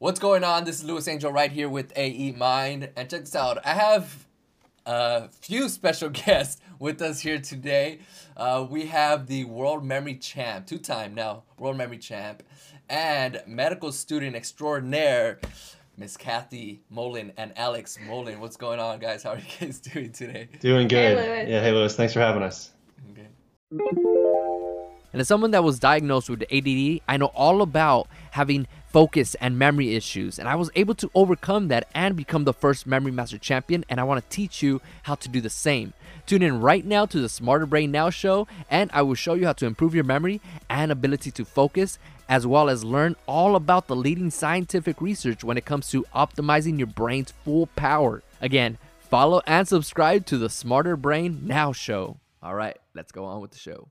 What's going on? This is Luis Angel right here with AE Mind. And check this out. I have a few special guests with us here today. Uh, we have the world memory champ, two time now, world memory champ, and medical student extraordinaire, Miss Kathy Mullen and Alex Mullen. What's going on, guys? How are you guys doing today? Doing good. Hey, Luis. yeah, hey Luis, thanks for having us. Okay. And as someone that was diagnosed with ADD, I know all about having focus and memory issues. And I was able to overcome that and become the first Memory Master champion. And I want to teach you how to do the same. Tune in right now to the Smarter Brain Now show, and I will show you how to improve your memory and ability to focus, as well as learn all about the leading scientific research when it comes to optimizing your brain's full power. Again, follow and subscribe to the Smarter Brain Now show. All right, let's go on with the show.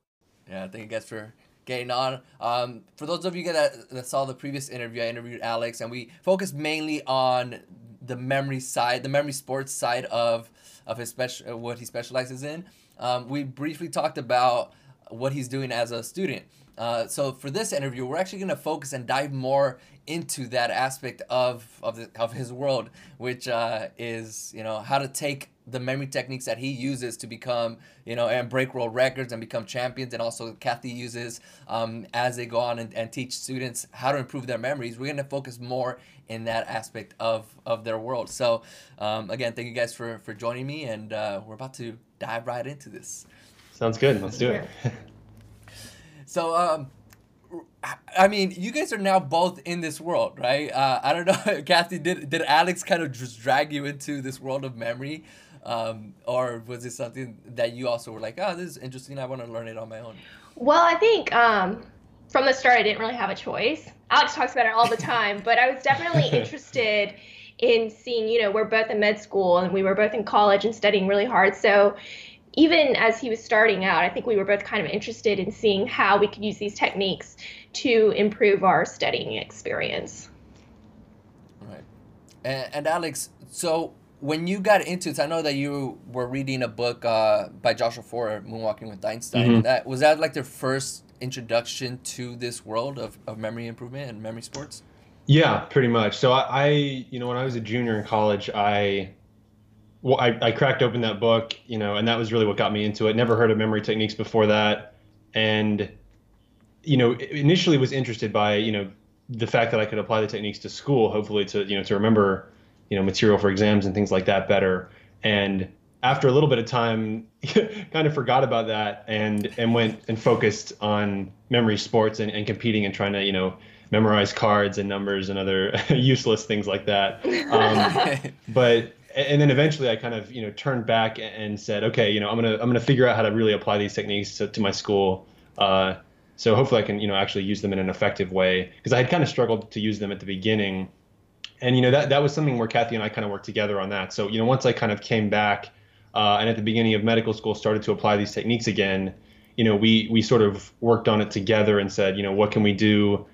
Yeah, thank you guys for getting on. Um, for those of you that, that saw the previous interview, I interviewed Alex, and we focused mainly on the memory side, the memory sports side of of his special what he specializes in. Um, we briefly talked about what he's doing as a student. Uh, so for this interview, we're actually going to focus and dive more into that aspect of of, the, of his world, which uh, is you know how to take the memory techniques that he uses to become you know and break world records and become champions, and also Kathy uses um, as they go on and, and teach students how to improve their memories. We're going to focus more in that aspect of of their world. So um, again, thank you guys for for joining me, and uh, we're about to dive right into this. Sounds good. Let's do it. So, um, I mean, you guys are now both in this world, right? Uh, I don't know, Kathy. Did did Alex kind of just drag you into this world of memory, um, or was it something that you also were like, "Oh, this is interesting. I want to learn it on my own." Well, I think um, from the start, I didn't really have a choice. Alex talks about it all the time, but I was definitely interested in seeing, you know, we're both in med school and we were both in college and studying really hard. So even as he was starting out, I think we were both kind of interested in seeing how we could use these techniques to improve our studying experience. Right. And, and Alex, so when you got into it, I know that you were reading a book uh, by Joshua Foer, Moonwalking with Einstein. Mhm. That was that like their first introduction to this world of, of memory improvement and memory sports? Yeah, pretty much. So I, I, you know, when I was a junior in college, I, well, I, I cracked open that book, you know, and that was really what got me into it. Never heard of memory techniques before that, and, you know, initially was interested by, you know, the fact that I could apply the techniques to school, hopefully to, you know, to remember, you know, material for exams and things like that better. And after a little bit of time, kind of forgot about that and and went and focused on memory sports and, and competing and trying to, you know, memorize cards and numbers and other useless things like that. Um, but and then eventually I kind of you know turned back and said, okay, you know, I'm gonna I'm gonna figure out how to really apply these techniques to, to my school. Uh, so hopefully I can you know actually use them in an effective way because I had kind of struggled to use them at the beginning, and you know that that was something where Kathy and I kind of worked together on that. So you know once I kind of came back uh, and at the beginning of medical school started to apply these techniques again, you know we we sort of worked on it together and said you know what can we do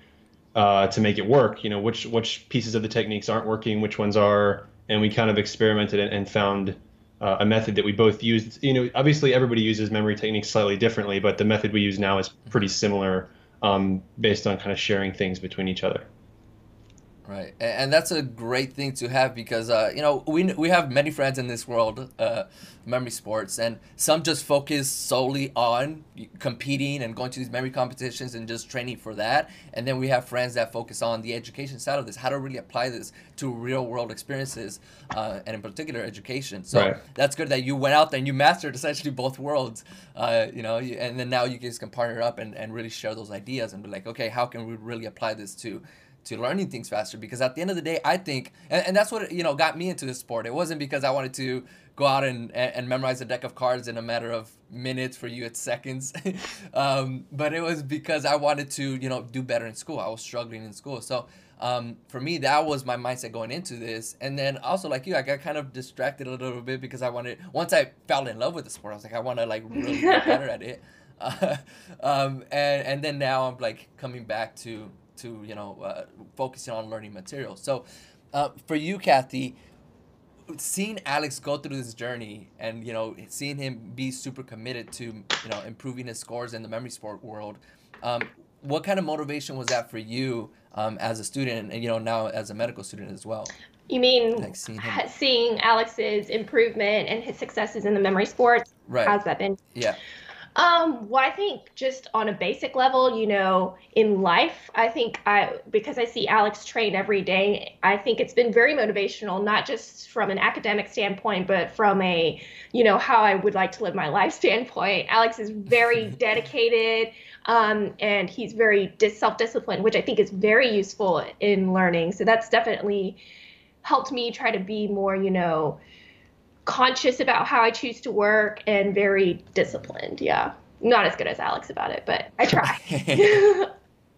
uh, to make it work. You know, which which pieces of the techniques aren't working, which ones are, and we kind of experimented and, and found uh, a method that we both used. You know, obviously everybody uses memory techniques slightly differently, but the method we use now is pretty similar, um, based on kind of sharing things between each other. Right, and that's a great thing to have because uh, you know we we have many friends in this world, uh, memory sports, and some just focus solely on competing and going to these memory competitions and just training for that. And then we have friends that focus on the education side of this, how to really apply this to real world experiences, uh, and in particular education. So Right. that's good that you went out there and you mastered essentially both worlds, uh, you know, and then now you guys can partner up and, and really share those ideas and be like, okay, how can we really apply this to to learning things faster because at the end of the day i think and, and that's what you know got me into this sport. It wasn't because i wanted to go out and, and, memorize a deck of cards in a matter of minutes for you it's seconds. Um, but it was because i wanted to you know do better in school. I was struggling in school. So um, for me that was my mindset going into this. And then also like you i got kind of distracted a little bit because i wanted once i fell in love with the sport i was like i want to like really get better at it. Uh, um, and and then now i'm like coming back to to you know uh, focusing on learning material. So, uh, for you, Kathy, seeing Alex go through this journey and you know seeing him be super committed to you know improving his scores in the memory sport world, um, what kind of motivation was that for you um, as a student, and you know now as a medical student as well? You mean Like seeing seeing Alex's improvement and his successes in the memory sports? Right. How's that been? Yeah. Um, well, I think just on a basic level, you know, in life, I think I because I see Alex train every day, I think it's been very motivational, not just from an academic standpoint, but from a, you know, how I would like to live my life standpoint. Alex is very dedicated, um, and he's very dis- self-disciplined, which I think is very useful in learning. So that's definitely helped me try to be more, you know, conscious about how I choose to work and very disciplined. Yeah. Not as good as Alex about it, but I try.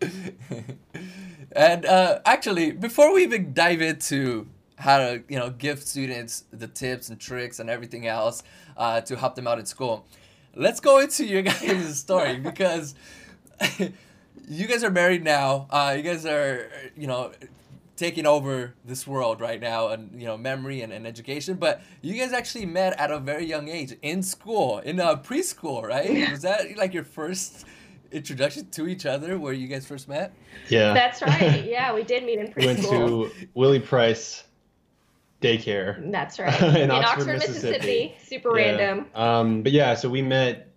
and uh, actually, before we even dive into how to, you know, give students the tips and tricks and everything else uh, to help them out at school, let's go into your guys' story because you guys are married now. Uh, you guys are, you know, taking over this world right now and you know memory and, and education but you guys actually met at a very young age in school in uh, preschool right was that like your first introduction to each other where you guys first met Yeah. That's right. Yeah, we did meet in We went preschool. to Willie Price daycare. That's right. in in Oxford, Oxford, Mississippi. Mississippi. Super Yeah. random. Um, but yeah, so we met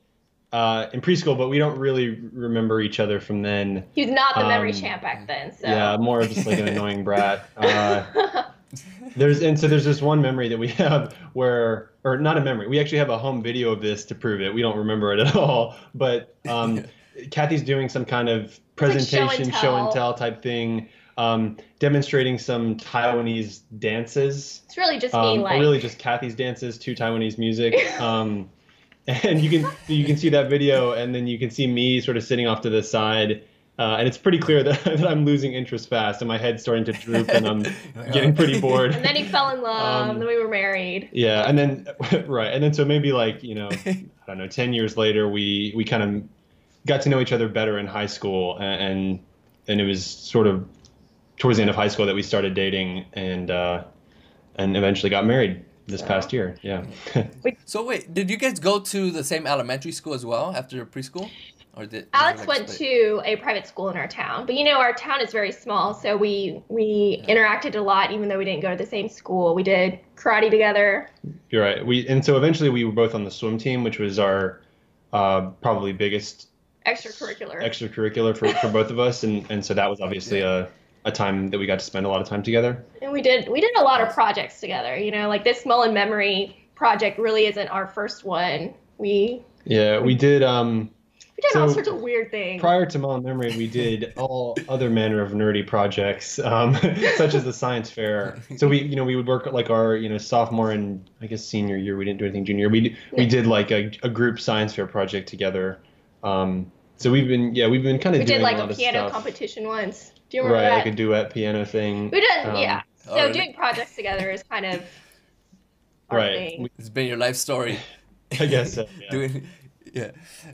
uh, in preschool, but we don't really remember each other from then. He was not the memory Um, champ back then. So Yeah, more of just like an annoying brat. Uh, there's and so there's this one memory that we have where, or not a memory. We actually have a home video of this to prove it. We don't remember it at all, but um, Kathy's doing some kind of like show and presentation, show and tell. tell type thing, um, demonstrating some Taiwanese dances. it's really just me Um, like really just Kathy's dances to Taiwanese music. And you can you can see that video, and then you can see me sort of sitting off to the side. Uh, and it's pretty clear that, that I'm losing interest fast, and my head's starting to droop, and I'm getting pretty bored. and then he fell in love, Um, then we were married. Yeah, and then right, and then so maybe like you know, I don't know, ten years later, we we kind of got to know each other better in high school, and and, and it was sort of towards the end of high school that we started dating, and uh, and eventually got married this past year. Yeah. so wait did you guys go to the same elementary school as well after preschool or did Alex like, went split? to a private school in our town, but you know our town is very small, so we we interacted a lot, even though we didn't go to the same school. We did karate together. You're right. We and so eventually we were both on the swim team, which was our uh, probably biggest extracurricular. extracurricular for, for both of us, and and so that was obviously a a time that we got to spend a lot of time together. and we did we did a lot of projects together. You know, like this Mullen Memory project really isn't our first one. We Yeah, we did. Um, we did all sorts of weird things. prior to Mullen Memory, we did all other manner of nerdy projects, um, such as the science fair. So we, you know, we would work like our, you know, sophomore and I guess senior year. We didn't do anything junior. We we did like a, a group science fair project together. Um, so we've been, yeah, we've been kind of we doing did like a a piano stuff. competition once. Do you remember right, that? like a duet piano thing. we did, um, yeah. So Oh, doing projects together is kind of our Right. thing. it's been your life story I guess so. Yeah. doing yeah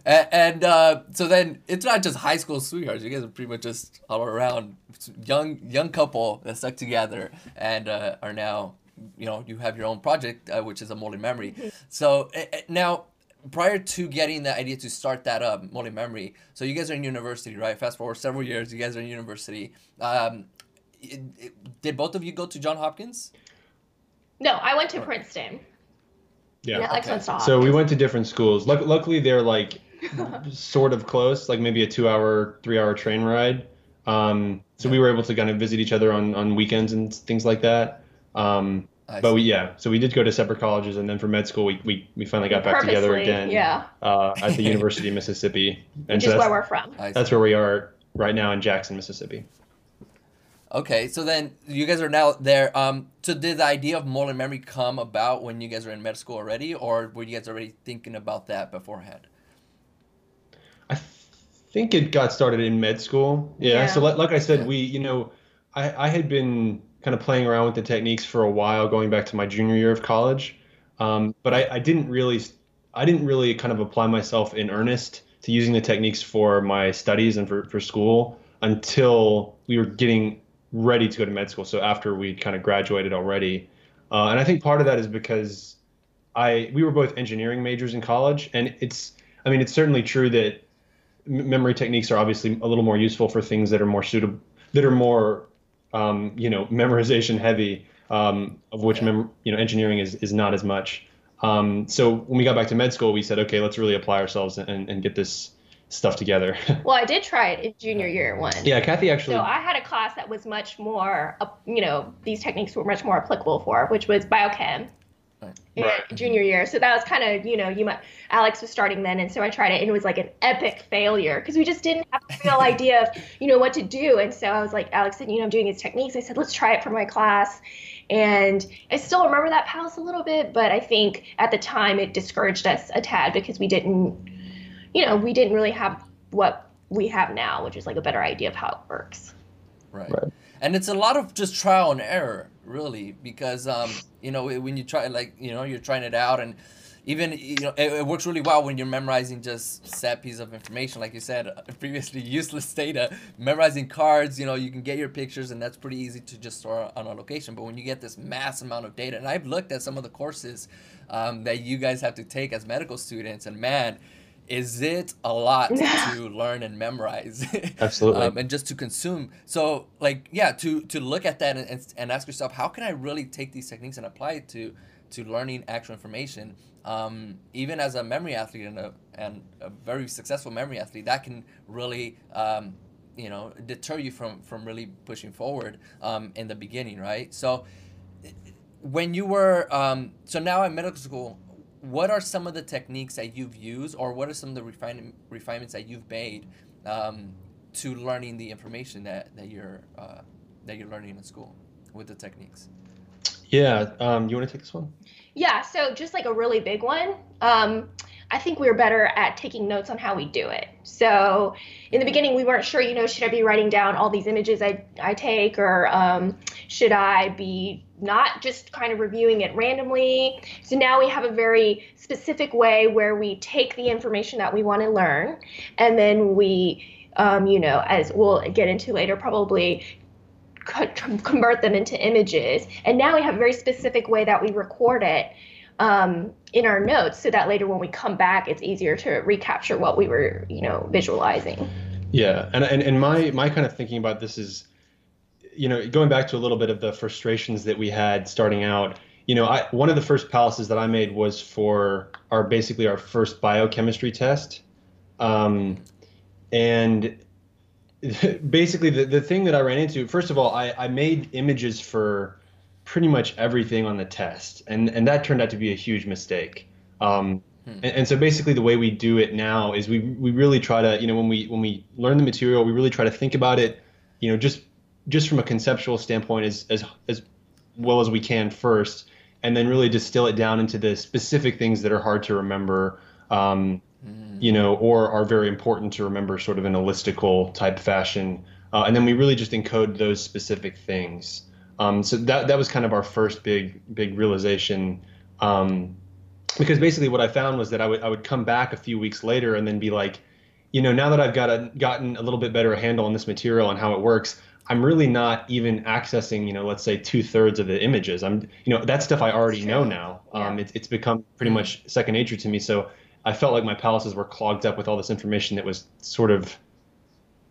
and, and uh, so then it's not just high school sweethearts you guys are pretty much just all around young young couple that stuck together and uh, are now you know you have your own project uh, which is a Mullen Memory so uh, uh, now prior to getting the idea to start that up Mullen Memory so you guys are in university right fast forward several years you guys are in university um, it, it- did both of you go to john hopkins No, I went to Princeton. Yeah. Yeah, Alex okay. So we went to different schools. Luck- luckily, they're like sort of close, like maybe a two-hour, three-hour train ride. Um, so we were able to kind of visit each other on, on weekends and things like that. Um, I but see. we, yeah, so we did go to separate colleges, and then for med school, we, we, we finally got back together again. yeah. Uh, at the University of Mississippi, and Which so is where we're from. That's where we are right now in Jackson, Mississippi. Okay, so then you guys are now there. Um, so did the idea of Mullen Memory come about when you guys were in med school already, or were you guys already thinking about that beforehand? I think it got started in med school. Yeah. Yeah. So like, like I said, we, you know, I, I had been kind of playing around with the techniques for a while, going back to my junior year of college. Um, but I, I didn't really, I didn't really kind of apply myself in earnest to using the techniques for my studies and for, for school until we were getting ready to go to med school. So after we kind of graduated already. Uh, and I think part of that is because I, we were both engineering majors in college and it's, I mean, it's certainly true that memory techniques are obviously a little more useful for things that are more suitable, that are more, um, you know, memorization heavy, um, of which mem- you know engineering is is not as much. Um, so when we got back to med school, we said, okay, let's really apply ourselves and, and get this stuff together. Well, I did try it in junior year one. yeah, Kathy actually. So I had a class that was much more, uh, you know, these techniques were much more applicable for, which was biochem. Right. in Right. Junior year, so that was kind of, you know, you might. Alex was starting then, and so I tried it, and it was like an epic failure because we just didn't have a real idea of, you know, what to do. And so I was like, Alex said, you know, I'm doing these techniques. I said, let's try it for my class, and I still remember that palace a little bit, but I think at the time it discouraged us a tad because we didn't, you know, we didn't really have what we have now, which is like a better idea of how it works. Right. Right. And it's a lot of just trial and error, really, because um, you know when you try like you know you're trying it out, and even you know it, it works really well when you're memorizing just set piece of information, like you said uh, previously, useless data. Memorizing cards, you know, you can get your pictures, and that's pretty easy to just store on a location. But when you get this mass amount of data, and I've looked at some of the courses um, that you guys have to take as medical students, and man. Is it a lot to learn and memorize? Absolutely. um, and just to consume. So, like, yeah, to to look at that and, and, and ask yourself, how can I really take these techniques and apply it to to learning actual information? Um, even as a memory athlete and a and a very successful memory athlete, that can really um, you know deter you from from really pushing forward um, in the beginning, right? So, when you were um, so now at medical school what are some of the techniques that you've used or what are some of the refine, refinements that you've made um, to learning the information that, that you're uh, that you're learning in school with the techniques yeah. Um, you want to take this one? Yeah, so just like a really big one, um, I think we're better at taking notes on how we do it. So in the beginning, we weren't sure, you know, should I be writing down all these images I, I take or um, should I be not just kind of reviewing it randomly? So now we have a very specific way where we take the information that we want to learn and then we, um, you know, as we'll get into later, probably convert them into images. And now we have a very specific way that we record it um, in our notes so that later when we come back, it's easier to recapture what we were, you know, visualizing. Yeah, and, and and my my kind of thinking about this is, you know, going back to a little bit of the frustrations that we had starting out. You know, I one of the first palaces that I made was for our basically our first biochemistry test, um, and basically the the thing that I ran into. First of all, I I made images for pretty much everything on the test, and and that turned out to be a huge mistake. Um, and, and so basically the way we do it now is we we really try to you know when we when we learn the material we really try to think about it you know just just from a conceptual standpoint as as as well as we can first and then really distill it down into the specific things that are hard to remember um, you know or are very important to remember sort of in a listicle type fashion. Uh, and then we really just encode those specific things. Um, so that that was kind of our first big big realization. Um, because basically what I found was that I would I would come back a few weeks later and then be like, you know, now that I've got a, gotten a little bit better handle on this material and how it works, I'm really not even accessing, you know, let's say two thirds of the images. I'm, you know, that stuff I already know now. Um, Yeah. it's it's become pretty much second nature to me. So I felt like my palaces were clogged up with all this information that was sort of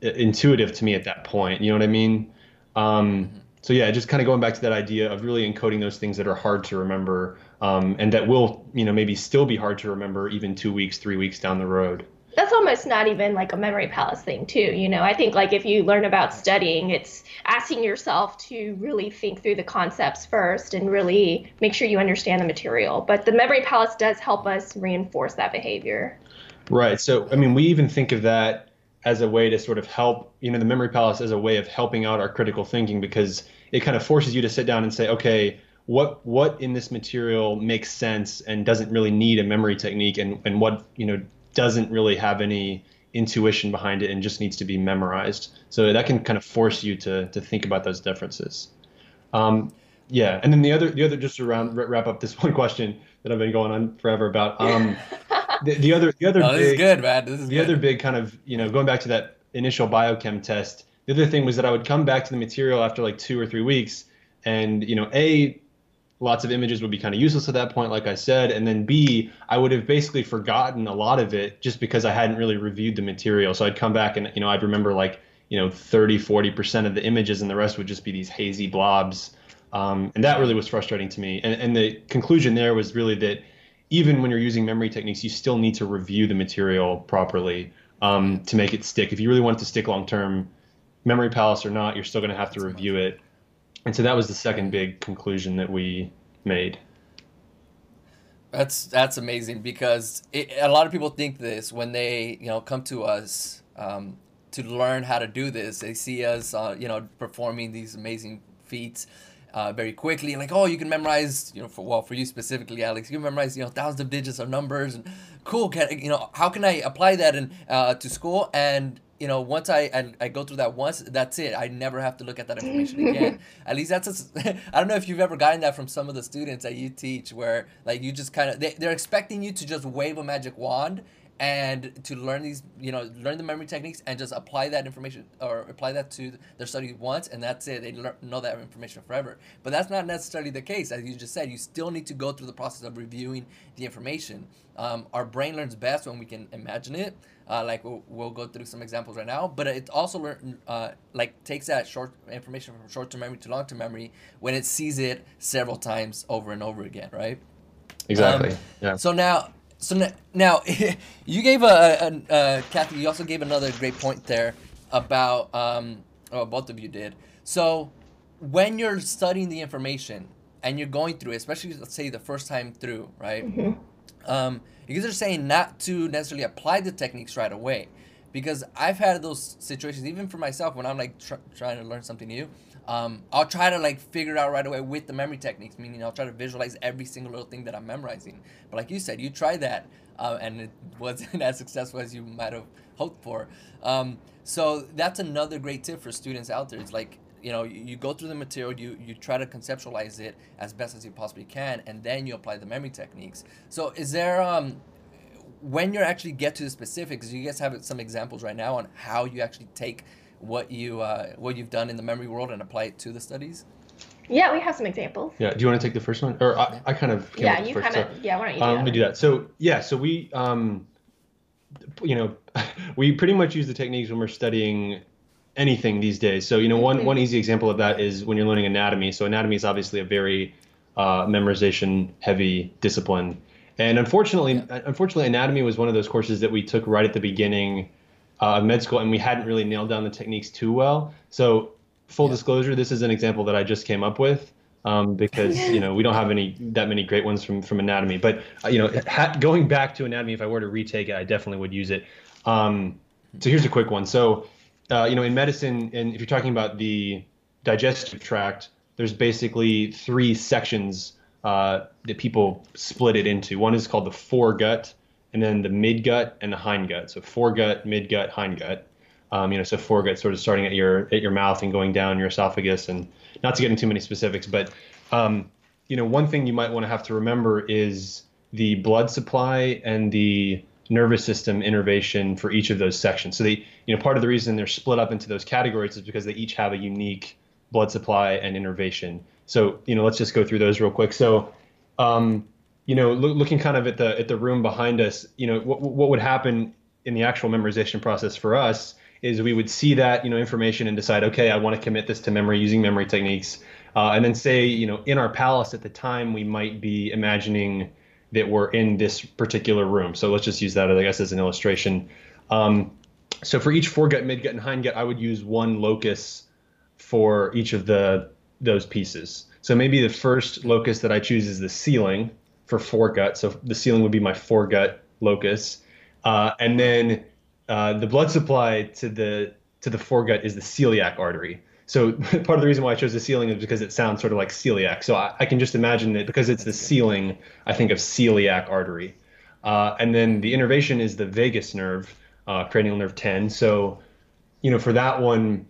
intuitive to me at that point. You know what I mean? Um, so yeah, just kind of going back to that idea of really encoding those things that are hard to remember, um, and that will, you know, maybe still be hard to remember even two weeks, three weeks down the road. That's almost not even like a memory palace thing, too. You know, I think like if you learn about studying, it's asking yourself to really think through the concepts first and really make sure you understand the material. But the memory palace does help us reinforce that behavior. Right. So, I mean, we even think of that as a way to sort of help, you know, the memory palace as a way of helping out our critical thinking because it kind of forces you to sit down and say, okay, what what in this material makes sense and doesn't really need a memory technique, and and what you know doesn't really have any intuition behind it and just needs to be memorized. So that can kind of force you to to think about those differences. Um, yeah, and then the other the other just to round wrap up this one question that I've been going on forever about. Um, the, the other the other No, this is big, good, man. This is the good. other big kind of you know going back to that initial biochem test the other thing was that i would come back to the material after like two or three weeks and you know a lots of images would be kind of useless at that point, like I said. And then B, I would have basically forgotten a lot of it just because I hadn't really reviewed the material. So I'd come back and, you know, I'd remember like, you know, 30, 40% of the images and the rest would just be these hazy blobs. Um, and that really was frustrating to me. And, and the conclusion there was really that even when you're using memory techniques, you still need to review the material properly um, to make it stick. If you really want it to stick long term, memory palace or not, you're still going to have to review it. And so that was the second big conclusion that we made. That's that's amazing because it, a lot of people think this when they you know come to us um, to learn how to do this. They see us uh, you know performing these amazing feats uh, very quickly, like oh you can memorize you know for well for you specifically Alex you can memorize you know thousands of digits of numbers and cool can you know how can I apply that in uh, to school and you know, once I, I, I go through that once, that's it. I never have to look at that information again. at least that's I don't know if you've ever gotten that from some of the students that you teach, where like you just kind of they, they're expecting you to just wave a magic wand and to learn these, you know, learn the memory techniques and just apply that information or apply that to their study once, and that's it. They learn, know that information forever. But that's not necessarily the case, as you just said. You still need to go through the process of reviewing the information. Um, our brain learns best when we can imagine it. Uh, like we'll, we'll, go through some examples right now, but it also learn, uh, like takes that short information from short term memory to long term memory when it sees it several times over and over again, right? Exactly. Um, yeah. So now, so now, now you gave a, a, a, Kathy. You also gave another great point there about, um, oh, both of you did. So when you're studying the information and you're going through it, especially let's say the first time through, right? Mm-hmm. Um, because they're saying not to necessarily apply the techniques right away because i've had those situations even for myself when i'm like tr- trying to learn something new um, i'll try to like figure it out right away with the memory techniques meaning i'll try to visualize every single little thing that i'm memorizing. But like you said you tried that uh, and it wasn't as successful as you might have hoped for. Um, so that's another great tip for students out there. It's like you know you, you, go through the material you you try to conceptualize it as best as you possibly can and then you apply the memory techniques. So is there um when you actually get to the specifics you guys have some examples right now on how you actually take what you uh, what you've done in the memory world and apply it to the studies yeah we have some examples yeah do you want to take the first one or i, I kind of yeah you kind of yeah why don't you do um, let me do that so yeah so we um you know we pretty much use the techniques when we're studying anything these days. So you know, one mm-hmm. one easy example of that is when you're learning anatomy. So anatomy is obviously a very uh, memorization heavy discipline, and unfortunately, yeah. unfortunately, anatomy was one of those courses that we took right at the beginning uh, of med school, and we hadn't really nailed down the techniques too well. So full yeah. disclosure, this is an example that I just came up with. Um, because you know we don't have any that many great ones from from anatomy, but uh, you know ha- going back to anatomy, if I were to retake it, I definitely would use it. Um, so here's a quick one. So uh, you know, in medicine, and if you're talking about the digestive tract, there's basically three sections uh, that people split it into. One is called the foregut, and then the midgut and the hindgut. So foregut, midgut, hindgut. Um, you know, so foregut sort of starting at your at your mouth and going down your esophagus, and not to get into too many specifics, but um, you know, one thing you might want to have to remember is the blood supply and the nervous system innervation for each of those sections. So they, you know, part of the reason they're split up into those categories is because they each have a unique blood supply and innervation. So, you know, let's just go through those real quick. So, um, you know, lo- looking kind of at the at the room behind us, you know, what what would happen in the actual memorization process for us is we would see that you know information and decide, okay, I want to commit this to memory using memory techniques, uh, and then say, you know, in our palace at the time, we might be imagining that we're in this particular room. So let's just use that, I guess, as an illustration. Um, so for each foregut, midgut, and hindgut, I would use one locus for each of the those pieces. So maybe the first locus that I choose is the ceiling for foregut. So the ceiling would be my foregut locus, uh, and then uh, the blood supply to the to the foregut is the celiac artery. So part of the reason why I chose the ceiling is because it sounds sort of like celiac. So I, I can just imagine that because it's the ceiling, I think of celiac artery. Uh, and then the innervation is the vagus nerve, uh, cranial nerve 10. So, you know, for that one,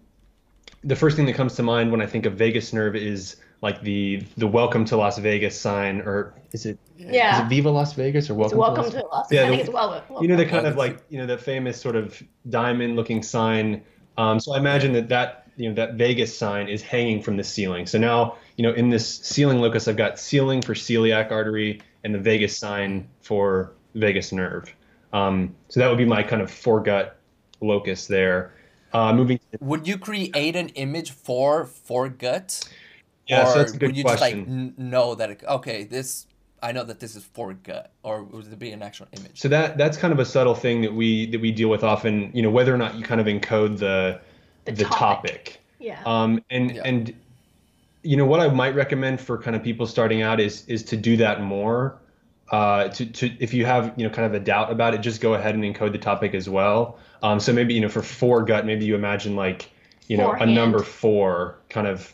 the first thing that comes to mind when I think of vagus nerve is like the the welcome to Las Vegas sign, or is it yeah is it Viva Las Vegas or welcome, welcome to Las, to Las Vegas? Yeah, I think it's well, welcome. You know the kind of like you know the famous sort of diamond looking sign. Um, so I imagine that that you know that Vegas sign is hanging from the ceiling. So now you know in this ceiling locus, I've got ceiling for celiac artery and the Vegas sign for vagus nerve. Um, so that would be my kind of foregut locus there. Uh, moving. To, would you create an image for foregut? Yeah, or so that's a good would you question. just like n- know that it, okay, this I know that this is foregut, or would it be an actual image? So that that's kind of a subtle thing that we that we deal with often. You know, whether or not you kind of encode the The the, topic. topic. Yeah. Um, and Yeah. and you know what I might recommend for kind of people starting out is is to do that more. Uh, to, to if you have you know kind of a doubt about it, just go ahead and encode the topic as well. Um, so maybe you know for foregut, maybe you imagine like you know Forehand. a number four kind of s-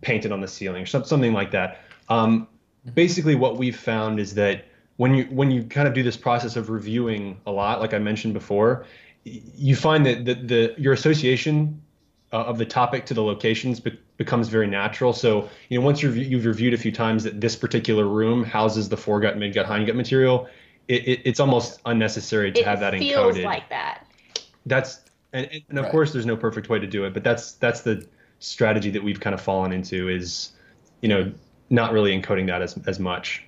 painted on the ceiling or something like that. Um, basically, what we've found is that when you when you kind of do this process of reviewing a lot, like I mentioned before, you find that the, the your association uh, of the topic to the locations be- becomes very natural. So, you know, once you've, you've reviewed a few times that this particular room houses the foregut, midgut, hindgut material, it, it, it's almost unnecessary to it have that feels encoded. Feels like that. That's and, and- and of Right. course, there's no perfect way to do it, but that's that's the strategy that we've kind of fallen into is, you know, not really encoding that as as much.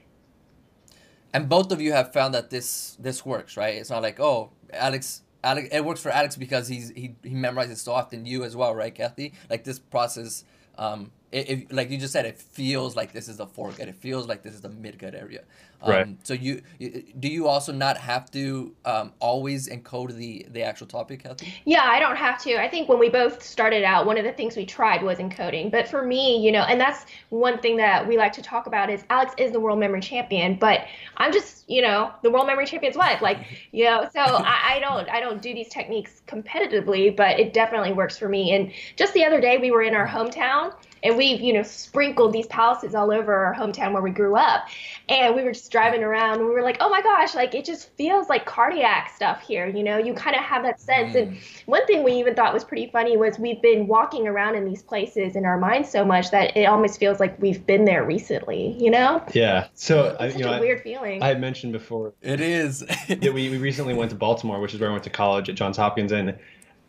And both of you have found that this this works, right? It's not like oh, Alex, Alex, it works for Alex because he's he he memorizes so often. You as well, right, Kathy? Like this process, um, it, it like you just said, it feels like this is the foregut. It feels like this is the midgut area. Um, Right. So you you- do you also not have to um, always encode the the actual topic, Kathy? Yeah, I don't have to. I think when we both started out, one of the things we tried was encoding. But for me, you know, and that's one thing that we like to talk about is Alex is the world memory champion, but I'm just, you know, the world memory champion's wife. Like, you know, so I, I don't I don't do these techniques competitively, but it definitely works for me. And just the other day we were in our hometown and we've, you know, sprinkled these palaces all over our hometown where we grew up. And we were just driving around and we were like, oh my gosh, like it just feels like cardiac stuff here, you know, you kind of have that sense. And one thing we even thought was pretty funny was we've been walking around in these places in our minds so much that it almost feels like we've been there recently, you know? Yeah. So I, It's you such know, a I, weird feeling. I had mentioned before It is. that we, we recently went to Baltimore, which is where I went to college at Johns Hopkins, and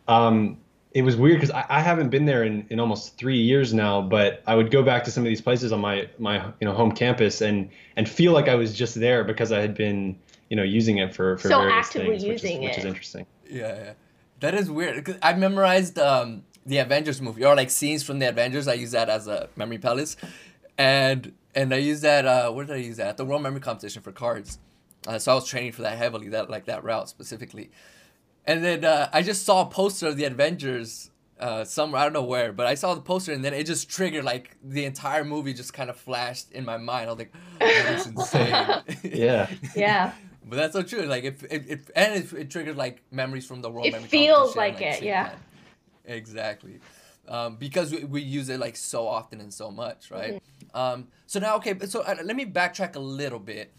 um, it was weird because I, I haven't been there in, in almost three years now. But I would go back to some of these places on my my you know home campus and and feel like I was just there because I had been you know using it for for So various actively things, which is, using which is interesting. Yeah, yeah. That is weird. 'Cause I memorized um, the Avengers movie or like scenes from the Avengers. I use that as a memory palace, and and I use that. Uh, where did I use that? At the World Memory Competition for cards. Uh, so I was training for that heavily, that like that route specifically. And then uh, I just saw a poster of the Avengers uh, somewhere I don't know where, but I saw the poster and then it just triggered like the entire movie just kind of flashed in my mind. I was like, "That's insane." Yeah. yeah. But that's so true. Like if it, it and it, it triggered like memories from the world. It memory feels competition, like it, yeah. that. Exactly, um, because we, we use it like so often and so much, right? Mm-hmm. Um, so now, okay, so uh, let me backtrack a little bit.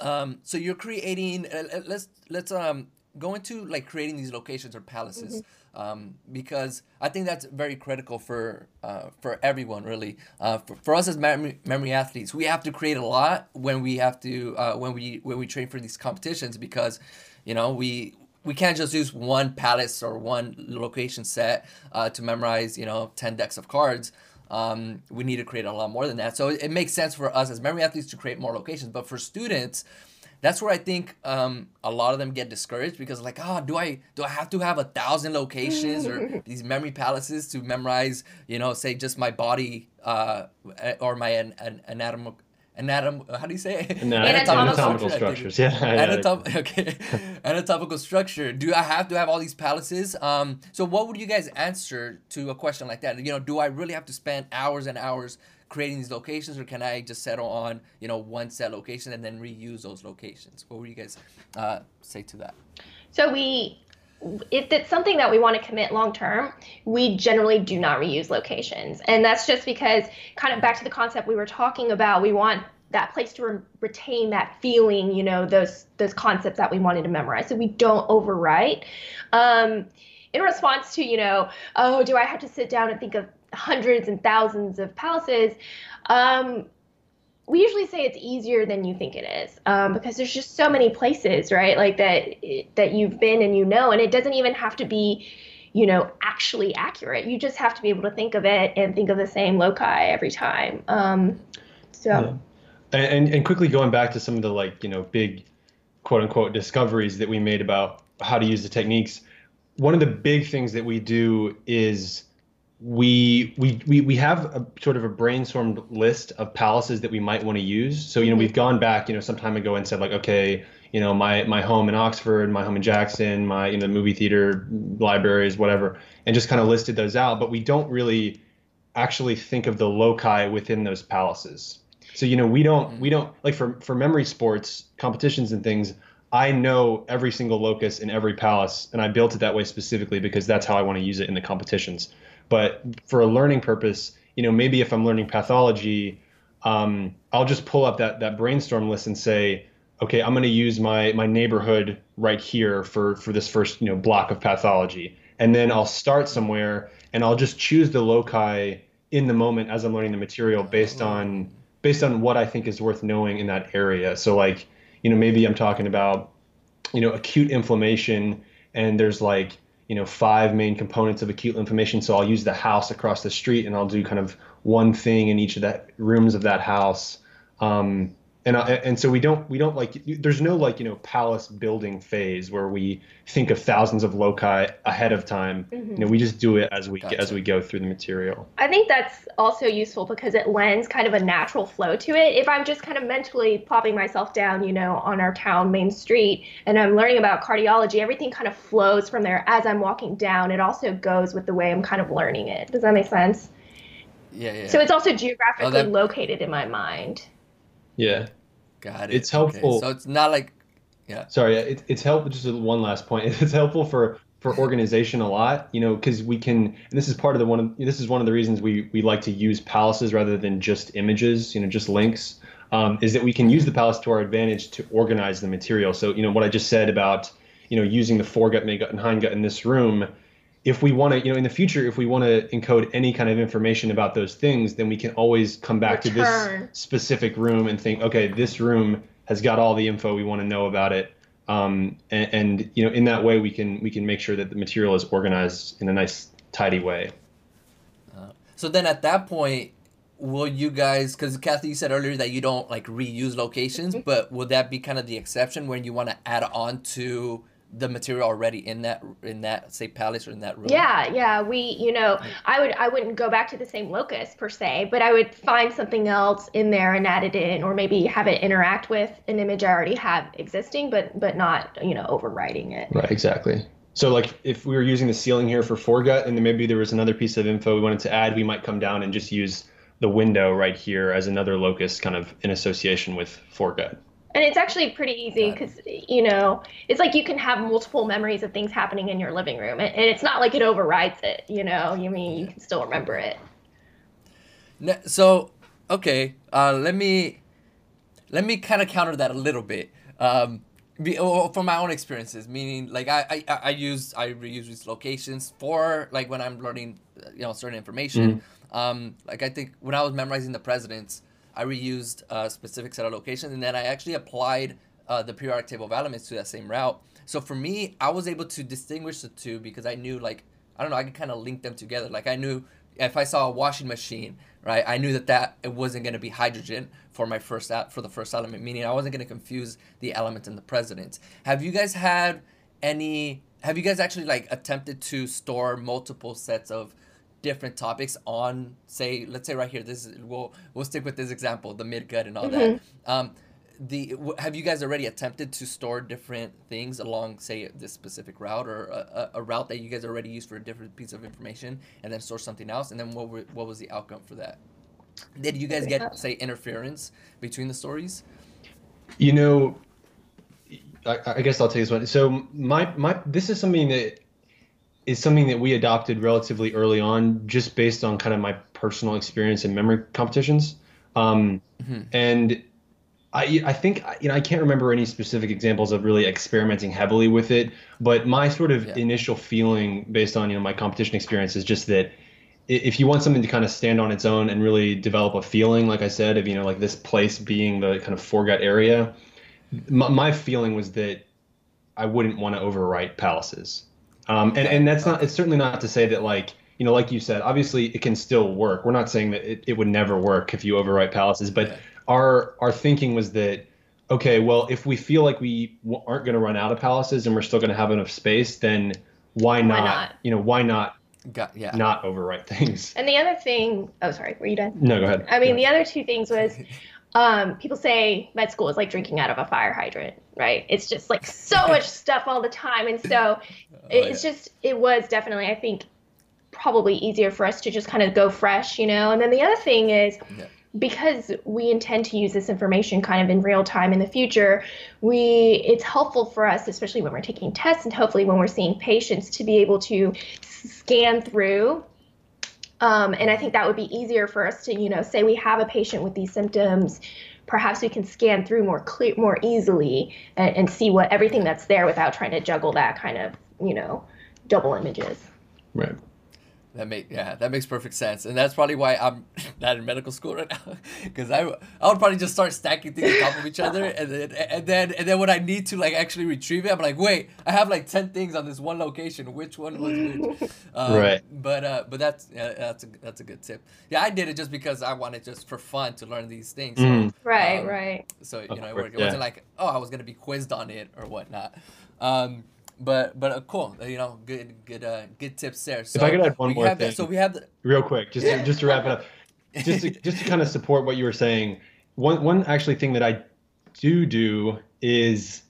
Um, so you're creating. Uh, uh, let's let's um go into like creating these locations or palaces. Um, because I think that's very critical for uh, for everyone really. Uh, for, for us as memory, memory athletes, we have to create a lot when we have to uh, when we when we train for these competitions because, you know, we we can't just use one palace or one location set uh, to memorize you know ten decks of cards. Um, we need to create a lot more than that. So it, it makes sense for us as memory athletes to create more locations. But for students, that's where I think um, a lot of them get discouraged because like, oh, do I do I have to have a thousand locations or these memory palaces to memorize, you know, say just my body uh, or my an, an anatomical anatom how do you say it? Ana- Anatomical anatomical structure, structures. Yeah. yeah. Anatom- okay. Anatomical structure. Do I have to have all these palaces? Um, so what would you guys answer to a question like that? You know, do I really have to spend hours and hours creating these locations, or can I just settle on you know one set location and then reuse those locations? What would you guys uh, say to that? So we, if it's something that we want to commit long term, we generally do not reuse locations, and that's just because kind of back to the concept we were talking about. We want that place to re- retain that feeling, you know, those those concepts that we wanted to memorize, so we don't overwrite. Um, in response to, you know, oh, do I have to sit down and think of hundreds and thousands of palaces? Um, we usually say it's easier than you think it is um, because there's just so many places right like that that you've been and you know and it doesn't even have to be you know, actually accurate. You just have to be able to think of it and think of the same loci every time. Um, so. Yeah. And, and quickly going back to some of the like you know big quote unquote discoveries that we made about how to use the techniques one of the big things that we do is we we we, we have a sort of a brainstormed list of palaces that we might want to use. So you know we've gone back you know some time ago and said like okay you know my my home in oxford my home in jackson my you know movie theater libraries whatever and just kind of listed those out. But we don't really actually think of the loci within those palaces. So you know we don't we don't like for for memory sports competitions and things I know every single locus in every palace, and I built it that way specifically because that's how I want to use it in the competitions. But for a learning purpose, you know, maybe if I'm learning pathology, um, I'll just pull up that that brainstorm list and say, okay, I'm going to use my my neighborhood right here for for this first you know block of pathology, and then I'll start somewhere and I'll just choose the loci in the moment as I'm learning the material based on based on what I think is worth knowing in that area. So like you know, maybe I'm talking about, you know, acute inflammation and there's like, you know, five main components of acute inflammation. So I'll use the house across the street and I'll do kind of one thing in each of that rooms of that house. Um, and and so we don't we don't like there's no like you know palace building phase where we think of thousands of loci ahead of time mm-hmm. you know we just do it as we gotcha. as we go through the material i think that's also useful because it lends kind of a natural flow to it if i'm just kind of mentally plopping myself down you know on our town main street and i'm learning about cardiology everything kind of flows from there as i'm walking down it also goes with the way i'm kind of learning it does that make sense yeah, yeah. so it's also geographically oh, that... located in my mind yeah. Got it. It's helpful. Okay. So it's not like, yeah. Sorry, it, it's helpful. Just one last point. It's helpful for for organization a lot, you know, because we can. And this is part of the one. Of, this is one of the reasons we we like to use palaces rather than just images. You know, just links. Um, is that we can use the palace to our advantage to organize the material. So you know what I just said about you know using the foregut, midgut, and hindgut in this room if we want to, you know, in the future, if we want to encode any kind of information about those things, then we can always come back Return. to this specific room and think, okay, this room has got all the info we want to know about it. Um, and, and, you know, in that way, we can we can make sure that the material is organized in a nice, tidy way. Uh, so then, at that point, will you guys? Because Kathy, you said earlier that you don't like reuse locations, mm-hmm. but would that be kind of the exception when you want to add on to the material already in that in that say palace or in that room? Yeah yeah we you know i would i wouldn't go back to the same locus per se but i would find something else in there and add it in or maybe have it interact with an image i already have existing but but not you know overwriting it. Right exactly. So like if we were using the ceiling here for foregut and then maybe there was another piece of info we wanted to add we might come down and just use the window right here as another locus kind of in association with foregut and it's actually pretty easy because you know it's like you can have multiple memories of things happening in your living room and it's not like it overrides it you know? You mean you can still remember it. So okay uh, let me let me kind of counter that a little bit. Um, be, from my own experiences meaning like I, I i use i reuse these locations for like when i'm learning you know certain information. Mm-hmm. um like i think when i was memorizing the presidents I reused a specific set of locations, and then I actually applied uh, the periodic table of elements to that same route. So for me, I was able to distinguish the two because I knew, like, I don't know, I could kind of link them together. Like I knew if I saw a washing machine, right, I knew that that it wasn't going to be hydrogen for my first for the first element, meaning I wasn't going to confuse the element and the president. Have you guys had any? Have you guys actually like attempted to store multiple sets of different topics on say let's say right here this is, we'll we'll stick with this example the midgut and all mm-hmm. that um, the w- have you guys already attempted to store different things along say this specific route or a, a, route that you guys already used for a different piece of information and then store something else? And then what were, what was the outcome for that? Did you guys get say interference between the stories? You know I, I guess i'll take this one. So my my this is something that is something that we adopted relatively early on, just based on kind of my personal experience in memory competitions. Um, mm-hmm. And I, I think you know I can't remember any specific examples of really experimenting heavily with it, but my sort of yeah. initial feeling based on you know my competition experience is just that if you want something to kind of stand on its own and really develop a feeling, like I said, of you know like this place being the kind of foregut area, my, my feeling was that I wouldn't want to overwrite palaces Um, and and that's not. It's certainly not to say that like you know, like you said, obviously it can still work. We're not saying that it, it would never work if you overwrite palaces, but Yeah. our our thinking was that okay, well, if we feel like we w- aren't going to run out of palaces and we're still going to have enough space, then why not? Why not? You know, why not Got yeah. not overwrite things? And the other thing, oh, sorry, were you done? No, go ahead. I mean, Yeah. the other two things was um, people say med school is like drinking out of a fire hydrant, right? It's just like so much stuff all the time. And so it's just, it was definitely, I think, probably easier for us to just kind of go fresh, you know? And then the other thing is, Yeah. because we intend to use this information kind of in real time in the future we it's helpful for us especially when we're taking tests and hopefully when we're seeing patients to be able to scan through um, and i think that would be easier for us to you know say we have a patient with these symptoms perhaps we can scan through more clear more easily and, and see what everything that's there without trying to juggle that kind of you know double images right. That make yeah, that makes perfect sense, and that's probably why I'm not in medical school right now, because I I would probably just start stacking things on top of each other, and then and then and then when I need to like actually retrieve it, I'm like, wait, I have like ten things on this one location. Which one was which? Um, Right. But uh, but that's yeah, that's a that's a good tip. Yeah, I did it just because I wanted just for fun to learn these things. So, Mm. right um, right So you Of know, it, course, worked. it wasn't like oh, I was gonna be quizzed on it or whatnot. Um, but but uh, cool, uh, you know, good good uh, good tips there. So I could add one more thing. so we have the, real quick, just to, just to wrap it up, just to, just to kind of support what you were saying. One one actually thing that I do do is,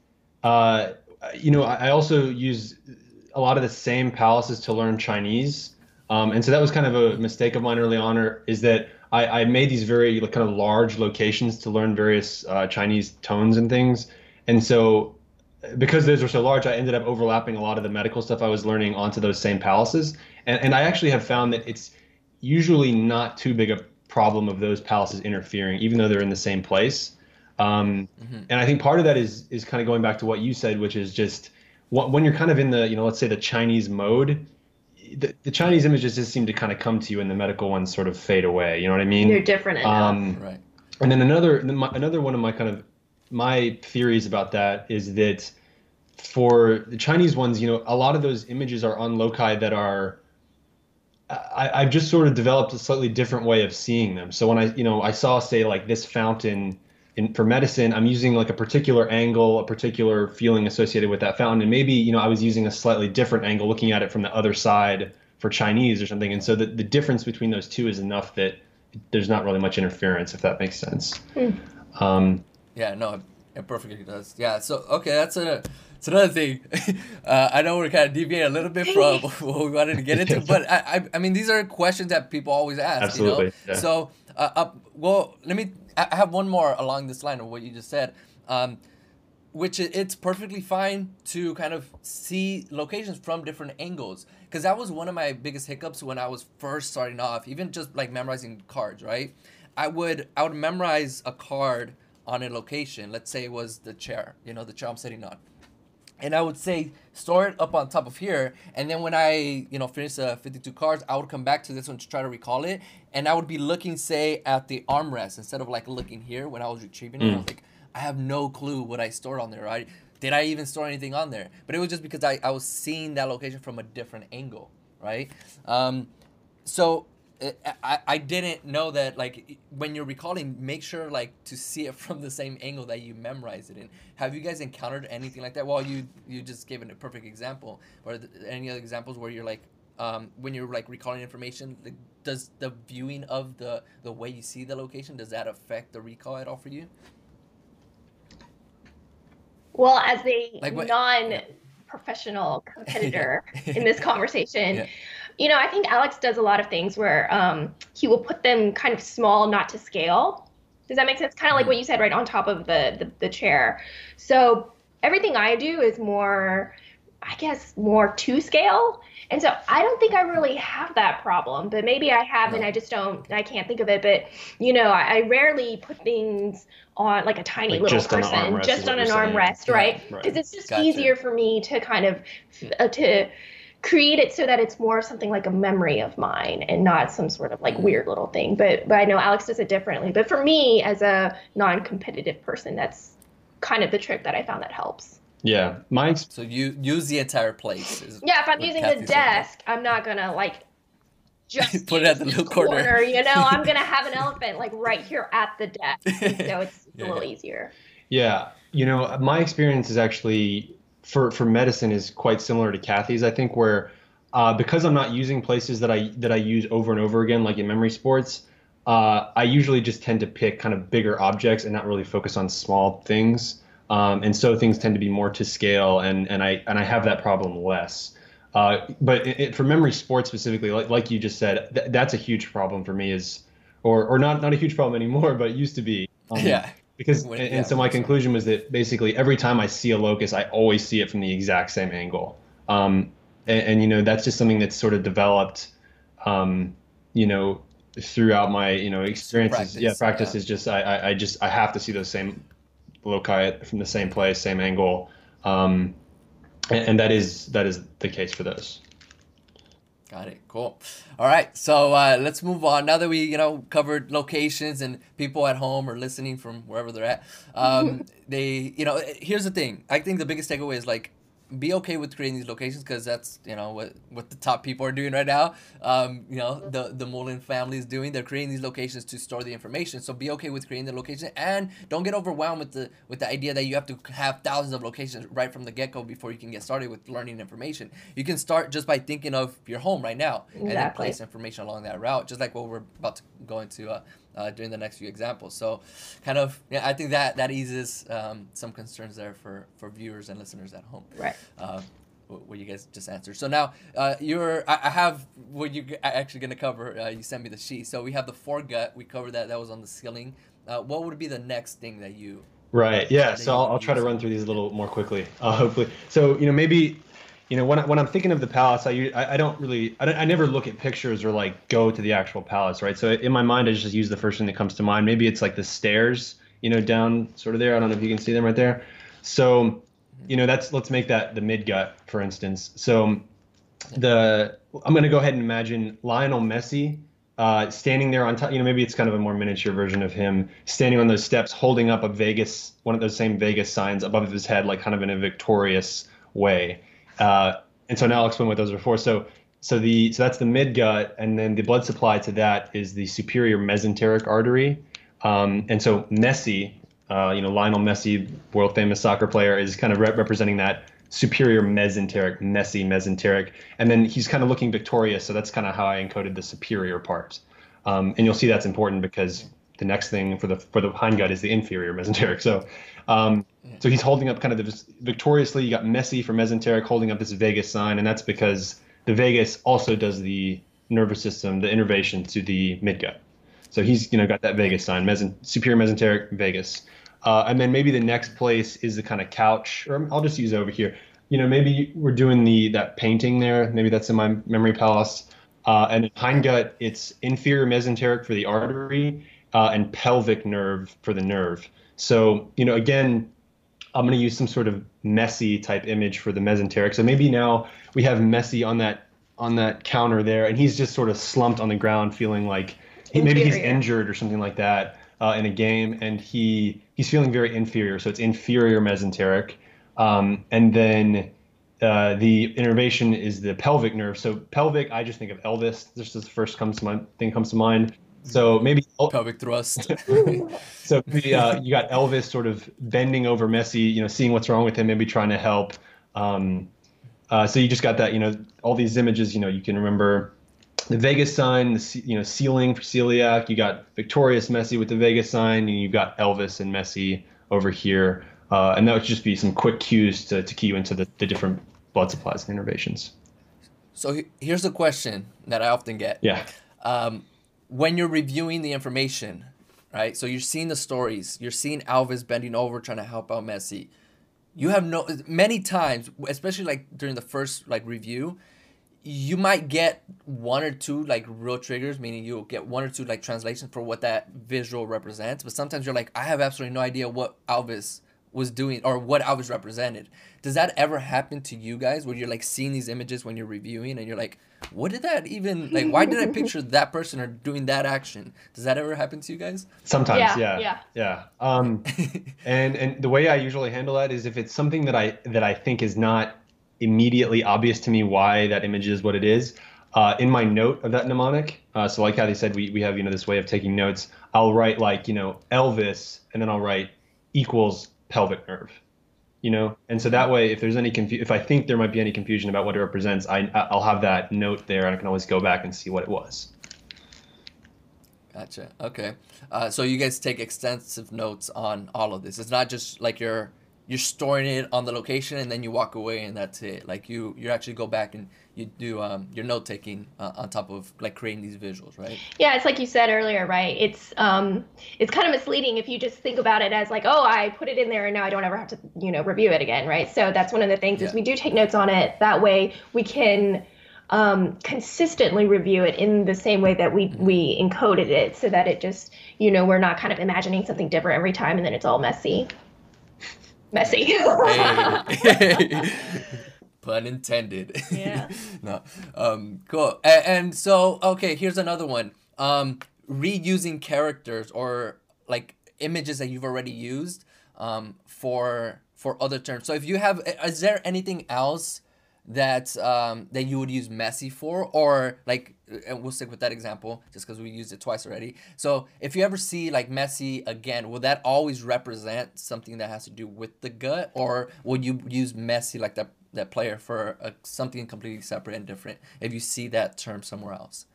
uh, you know, I I also use a lot of the same palaces to learn Chinese, um, and so that was kind of a mistake of mine early on. Or is that I, I made these very like, kind of large locations to learn various uh, Chinese tones and things, and so because those were so large, I ended up overlapping a lot of the medical stuff I was learning onto those same palaces. And, and I actually have found that it's usually not too big a problem of those palaces interfering, even though they're in the same place. Um, And I think part of that is is kind of going back to what you said, which is just wh- when you're kind of in the you know let's say the Chinese mode, the, the Chinese images just seem to kind of come to you, and the medical ones sort of fade away. You know what I mean? they're different enough Um, right. and then another my, another one of my kind of my theories about that is that for the Chinese ones, you know, a lot of those images are on loci that are I, I've just sort of developed a slightly different way of seeing them. So when I, you know, I saw say like this fountain in for medicine, I'm using like a particular angle, a particular feeling associated with that fountain, and maybe you know I was using a slightly different angle, looking at it from the other side for Chinese or something. And so the the difference between those two is enough that there's not really much interference, if that makes sense. Um, Yeah, no, it, it perfectly does. Yeah, so okay, that's a it's another thing. Uh, I know we're kind of deviating a little bit from what we wanted to get into, but I, I, I mean, these are questions that people always ask. Absolutely, You know? yeah. So, uh, uh, well, let me. I I have one more along this line of what you just said. Um, which it's perfectly fine to kind of see locations from different angles because that was one of my biggest hiccups when i was first starting off even just like memorizing cards right i would i would memorize a card on a location let's say it was the chair you know the chair i'm sitting on and I would say store it up on top of here, and then when I you know finish the 52 cards, I would come back to this one to try to recall it, and I would be looking say at the armrest instead of like looking here when I was retrieving it. I was like, I have no clue what I stored on there. Right? Did I even store anything on there? But it was just because I, I was seeing that location from a different angle, right? Um, so uh, I, I didn't know that like when you're recalling make sure like to see it from the same angle that you memorize it in. Have you guys encountered anything like that? Well you you just gave a perfect example. Or th- any other examples where you're like um, when you're like recalling information like, does the viewing of the the way you see the location does that affect the recall at all for you? Well, as a Like non-professional competitor in this conversation, Yeah. You know, I think Alex does a lot of things where um, he will put them kind of small, not to scale. Does that make sense? Kind of like what you said, right on top of the, the the chair. So everything I do is more, I guess, more to scale. And so I don't think I really have that problem, but maybe I have and I just don't, I can't think of it. But, you know, I, I rarely put things on like a tiny Like little just on an person, just on an armrest, right? right. Because it's just Gotcha. easier for me to kind of, uh, to create it so that it's more something like a memory of mine and not some sort of like weird little thing. But, but I know Alex does it differently. But for me, as a non competitive person, that's kind of the trick that I found that helps. Yeah, my so you use the entire place. Yeah, if I'm using the desk, I'm not gonna like just put it at the little corner. corner. You know, I'm gonna have an elephant like right here at the desk, so it's yeah. a little easier. Yeah, you know, my experience is actually for for medicine is quite similar to Kathy's. I think where uh, because I'm not using places that I that I use over and over again, like in memory sports. Uh, I usually just tend to pick kind of bigger objects and not really focus on small things. Um, and so things tend to be more to scale, and and I and I have that problem less. Uh, but it, it, for memory sports specifically, like, like you just said, th- that's a huge problem for me. Is or or not not a huge problem anymore, but it used to be. Um, yeah. Because and, yeah, and, so my conclusion was that basically every time I see a locus, I always see it from the exact same angle. Um, and, and, you know that's just something that's sort of developed, um, you know, throughout my you know experiences. Practice, yeah, practice yeah. is just I, I, I just I have to see those same loci from the same place, same angle. Um, and, and that is that is the case for those. Got it. Cool. All right. So uh, let's move on. Now that we, you know, covered locations and people at home or listening from wherever they're at, um, they, you know, here's the thing. I think the biggest takeaway is like be okay with creating these locations because that's you know what what the top people are doing right now. Um, you know the the Mullen family is doing. They're creating these locations to store the information. So be okay with creating the location and don't get overwhelmed with the with the idea that you have to have thousands of locations right from the get go before you can get started with learning information. You can start just by thinking of your home right now exactly. and then place information along that route, just like what we're about to go into. Uh, uh, during the next few examples. So, kind of, yeah, I think that that eases um, some concerns there for for viewers and listeners at home. Right. Uh, what you guys just answered. So now uh, you're, I, I have what you're actually going to cover. Uh, you sent me the sheet. So we have the foregut. We covered that. That was on the ceiling. Uh, what would be the next thing that you? Right. Yeah. So I'll, I'll try to run through these a little more quickly. Uh, hopefully. So you know maybe you know when, I, when i'm thinking of the palace i i, don't really I, don't, I never look at pictures or like go to the actual palace right? So in my mind i just use the first thing that comes to mind. Maybe it's like the stairs you know down sort of there. I don't know if you can see them right there. So you know that's let's make that the midgut for instance. So the i'm going to go ahead and imagine lionel messi uh, standing there on top, you know, maybe it's kind of a more miniature version of him standing on those steps, holding up a Vegas, one of those same Vegas signs above his head, like kind of in a victorious way. Uh, and so now I'll explain what those are for. So so the so that's the midgut, and then the blood supply to that is the superior mesenteric artery. Um, and so Messi, uh, you know Lionel Messi, world famous soccer player, is kind of re- representing that superior mesenteric, Messi mesenteric, and then he's kind of looking victorious. So that's kind of how I encoded the superior part. Um, and you'll see that's important because the next thing for the for the hindgut is the inferior mesenteric. So um, so he's holding up kind of the victoriously. You got Messi from mesenteric holding up this vagus sign, and that's because the vagus also does the nervous system, the innervation to the midgut. So he's you know got that vagus sign, mesen, superior mesenteric vagus. Uh, and then maybe the next place is the kind of couch, or I'll just use over here. You know, maybe we're doing the that painting there. Maybe that's in my memory palace. Uh, and in hindgut, it's inferior mesenteric for the artery uh, and pelvic nerve for the nerve. So, you know, again, I'm going to use some sort of Messi type image for the mesenteric. So maybe now we have Messi on that on that counter there, and he's just sort of slumped on the ground, feeling like he, maybe he's injured or something like that uh, in a game, and he he's feeling very inferior. So it's inferior mesenteric, um, and then uh, the innervation is the pelvic nerve. So pelvic, I just think of Elvis. This is the first comes to mind thing comes to mind. So maybe pelvic thrust. so maybe uh, you got Elvis sort of bending over Messi, you know, seeing what's wrong with him, maybe trying to help. Um, uh, so you just got that, you know, all these images. You know, you can remember the Vegas sign, the you know ceiling for celiac. You got victorious Messi with the Vegas sign, and you've got Elvis and Messi over here. Uh, and that would just be some quick cues to, to key you into the, the different blood supplies and innervations. So here's a question that I often get. Yeah. Um, when you're reviewing the information, right? So you're seeing the stories, you're seeing Elvis bending over trying to help out Messi. You have no many times, especially like during the first like review, you might get one or two like real triggers, meaning you'll get one or two like translations for what that visual represents. But sometimes you're like, I have absolutely no idea what Elvis was doing or what Elvis represented. Does that ever happen to you guys where you're like seeing these images when you're reviewing and you're like, what did that even like? Why did I picture that person or doing that action? Does that ever happen to you guys? Sometimes, Yeah, yeah, yeah. yeah. Um, and and the way I usually handle that is if it's something that I that I think is not immediately obvious to me why that image is what it is. Uh, in my note of that mnemonic, uh, so like Kathy said, we, we have you know this way of taking notes. I'll write like you know Elvis, and then I'll write equals pelvic nerve, you know. And so that way, if there's any confu- if I think there might be any confusion about what it represents, I I'll have that note there, and I can always go back and see what it was. Gotcha. Okay. Uh, so you guys take extensive notes on all of this. It's not just like you're you're storing it on the location and then you walk away and that's it. Like you you actually go back and you do um, your note taking uh, on top of like creating these visuals, right? Yeah, it's like you said earlier, right? It's um, it's kind of misleading if you just think about it as like, oh, I put it in there and now I don't ever have to, you know, review it again, right? So that's one of the things Yeah. is we do take notes on it. That way we can um, consistently review it in the same way that we we encoded it, so that it just, you know, we're not kind of imagining something different every time and then it's all messy. Messy. Hey. Pun intended. Yeah. no. Um, cool. And, and so, okay, here's another one. Um, reusing characters or like images that you've already used um, for for other terms. So, if you have, is there anything else that um, that you would use Messi for, or like, and we'll stick with that example just because we used it twice already. So, if you ever see like Messi again, will that always represent something that has to do with the gut, or will you use Messi like that that player for a, something completely separate and different if you see that term somewhere else?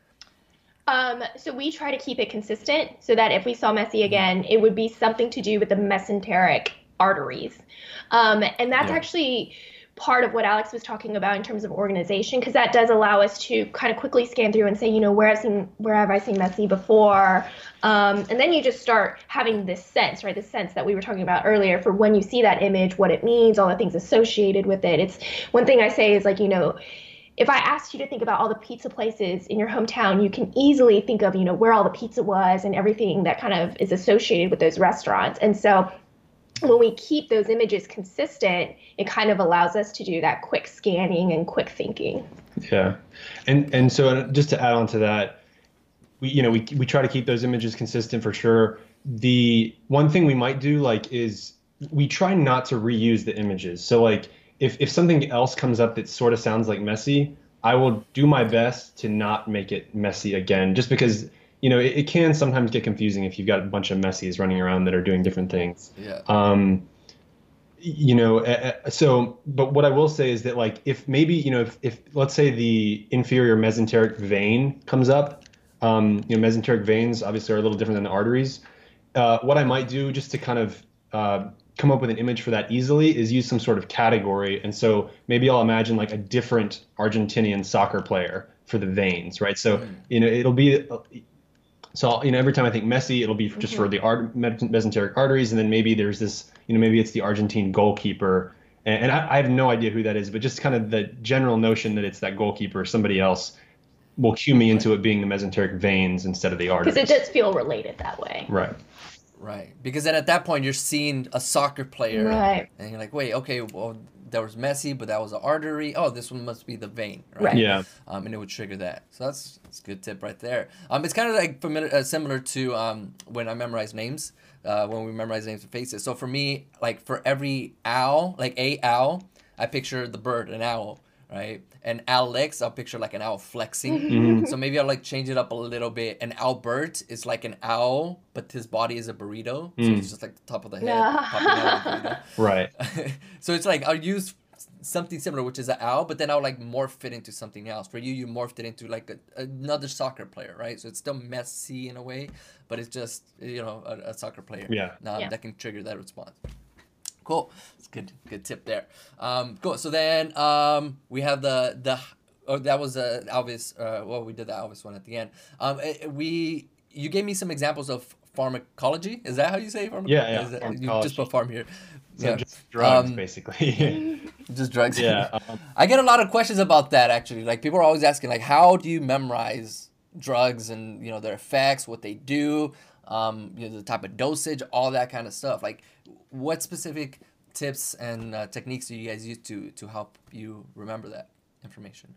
Um, so we try to keep it consistent so that if we saw Messi again, it would be something to do with the mesenteric arteries. Um, and that's Yeah. actually part of what Alex was talking about in terms of organization, because that does allow us to kind of quickly scan through and say, you know, where I've seen, where have I seen Messi before? Um, and then you just start having this sense, right? The sense that we were talking about earlier for when you see that image, what it means, all the things associated with it. It's one thing I say is like, you know, if I asked you to think about all the pizza places in your hometown, you can easily think of, you know, where all the pizza was and everything that kind of is associated with those restaurants. And so when we keep those images consistent, it kind of allows us to do that quick scanning and quick thinking. Yeah, and and so uh, just to add on to that, we you know we we try to keep those images consistent for sure. The one thing we might do like is we try not to reuse the images. So like if if something else comes up that sort of sounds like Messi, I will do my best to not make it Messi again, just because you know it, it can sometimes get confusing if you've got a bunch of Messis running around that are doing different things. Yeah. Um, you know, so, but what I will say is that, like, if maybe, you know, if, if let's say the inferior mesenteric vein comes up, um, you know, mesenteric veins obviously are a little different than the arteries. Uh, what I might do just to kind of uh, come up with an image for that easily is use some sort of category. And so maybe I'll imagine like a different Argentinian soccer player for the veins, right? So, you know, it'll be so you know, every time I think Messi, it'll be just for mm-hmm. the art, mesenteric arteries, and then maybe there's this, you know, maybe it's the Argentine goalkeeper, and, and I, I have no idea who that is, but just kind of the general notion that it's that goalkeeper, or somebody else, will cue me into it being the mesenteric veins instead of the arteries. Because it does feel related that way. Right. Right. Because then at that point you're seeing a soccer player Right. and you're like, wait, okay, well there was Messi, but that was an artery. Oh, this one must be the vein, right? Right. Yeah. Um, and it would trigger that. So that's that's a good tip right there. Um, it's kind of like familiar, uh, similar to um when I memorize names, uh, when we memorize names and faces. So for me, like for every owl, like a owl, I picture the bird, an owl, right? And Alex, I'll picture like an owl flexing. So maybe I'll like change it up a little bit. And Albert is like an owl, but his body is a burrito. So it's just like the top of the head. popping out of the burrito. Right. so it's like I'll use something similar, which is an owl, but then I'll like morph it into something else. For you, you morphed it into like a, another soccer player, right? So it's still Messi in a way, but it's just you know a, a soccer player. Yeah. Um, Yeah. That can trigger that response. Cool. It's good. Good tip there. Um, cool. So then um, we have the the. Oh, that was uh, Elvis. Uh, well, we did the Elvis one at the end. Um, eh, we you gave me some examples of pharmacology. Is that how you say pharmacology? Yeah, yeah, Is that- you just put farm here. So yeah. just drugs, Um, basically. Just drugs. yeah. Um, I get a lot of questions about that actually. Like people are always asking like how do you memorize drugs and you know their effects, what they do. Um, you know, the type of dosage, all that kind of stuff. Like, what specific tips and uh, techniques do you guys use to to help you remember that information?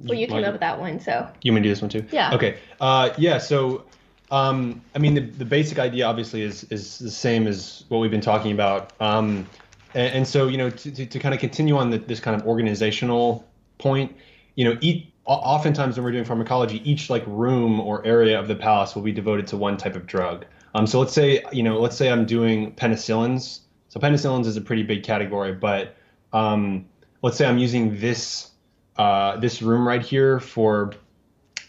Well, you came Like- up with that one, so You want me to do this one too? Yeah. Okay. Uh, yeah. So, um, I mean, the, the basic idea obviously is is the same as what we've been talking about. Um, and, and so, you know, to, to, to kind of continue on the, this kind of organizational point, you know, each, oftentimes when we're doing pharmacology, each like room or area of the palace will be devoted to one type of drug. Um, so let's say, you know, let's say I'm doing penicillins. So penicillins is a pretty big category, but um, let's say I'm using this uh, this room right here for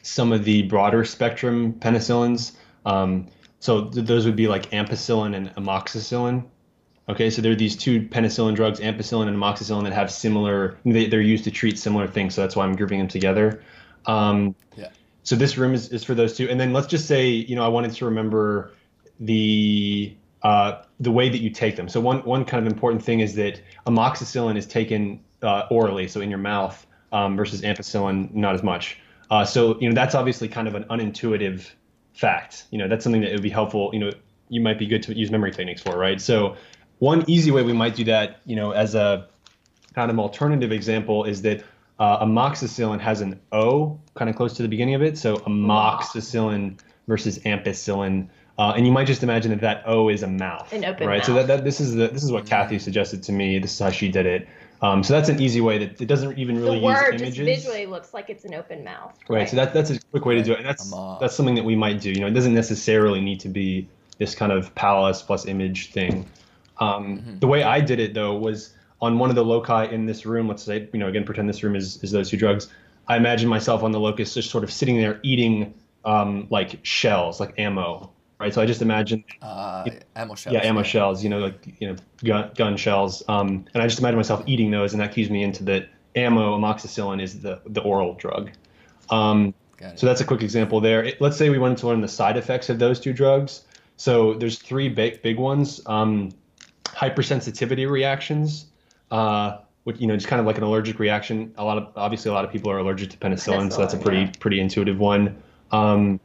some of the broader spectrum penicillins. Um, so th- those would be like ampicillin and amoxicillin. Okay, so there are these two penicillin drugs, ampicillin and amoxicillin, that have similar. They, they're used to treat similar things, so that's why I'm grouping them together. Um, Yeah. So this room is, is for those two, and then let's just say, you know, I wanted to remember the uh, the way that you take them. So one one kind of important thing is that amoxicillin is taken uh, orally, so in your mouth, um, versus ampicillin not as much. Uh, so you know that's obviously kind of an unintuitive fact. You know that's something that it would be helpful. You know you might be good to use memory techniques for, right? So one easy way we might do that, you know, as a kind of alternative example is that uh, amoxicillin has an O kind of close to the beginning of it. So amoxicillin versus ampicillin. Uh, and you might just imagine that that O is a mouth, An open right? So that, that this is the this is what Kathy suggested to me. This is how she did it. Um, so that's an easy way that it doesn't even really the word use just visually looks like it's an open mouth. Right. So that that's a quick way to do it, and that's that's something that we might do. You know, it doesn't necessarily need to be this kind of palace plus image thing. Um, The way I did it though was on one of the loci in this room. Let's say, you know, again, pretend this room is is those two drugs. I imagine myself on the locus, just sort of sitting there eating um, like shells, like ammo. Right. So I just imagine Uh, ammo shells. yeah, ammo shells, you know, like you know, gun, gun shells. Um, and I just imagine myself eating those, and that cues me into that ammo. Amoxicillin is the the oral drug. Um, so that's a quick example there. It- let's say we wanted to learn the side effects of those two drugs. So there's three big big ones: um, hypersensitivity reactions, uh, which you know, just kind of like an allergic reaction. A lot of obviously a lot of people are allergic to penicillin, so that's a pretty yeah. pretty intuitive one. Um,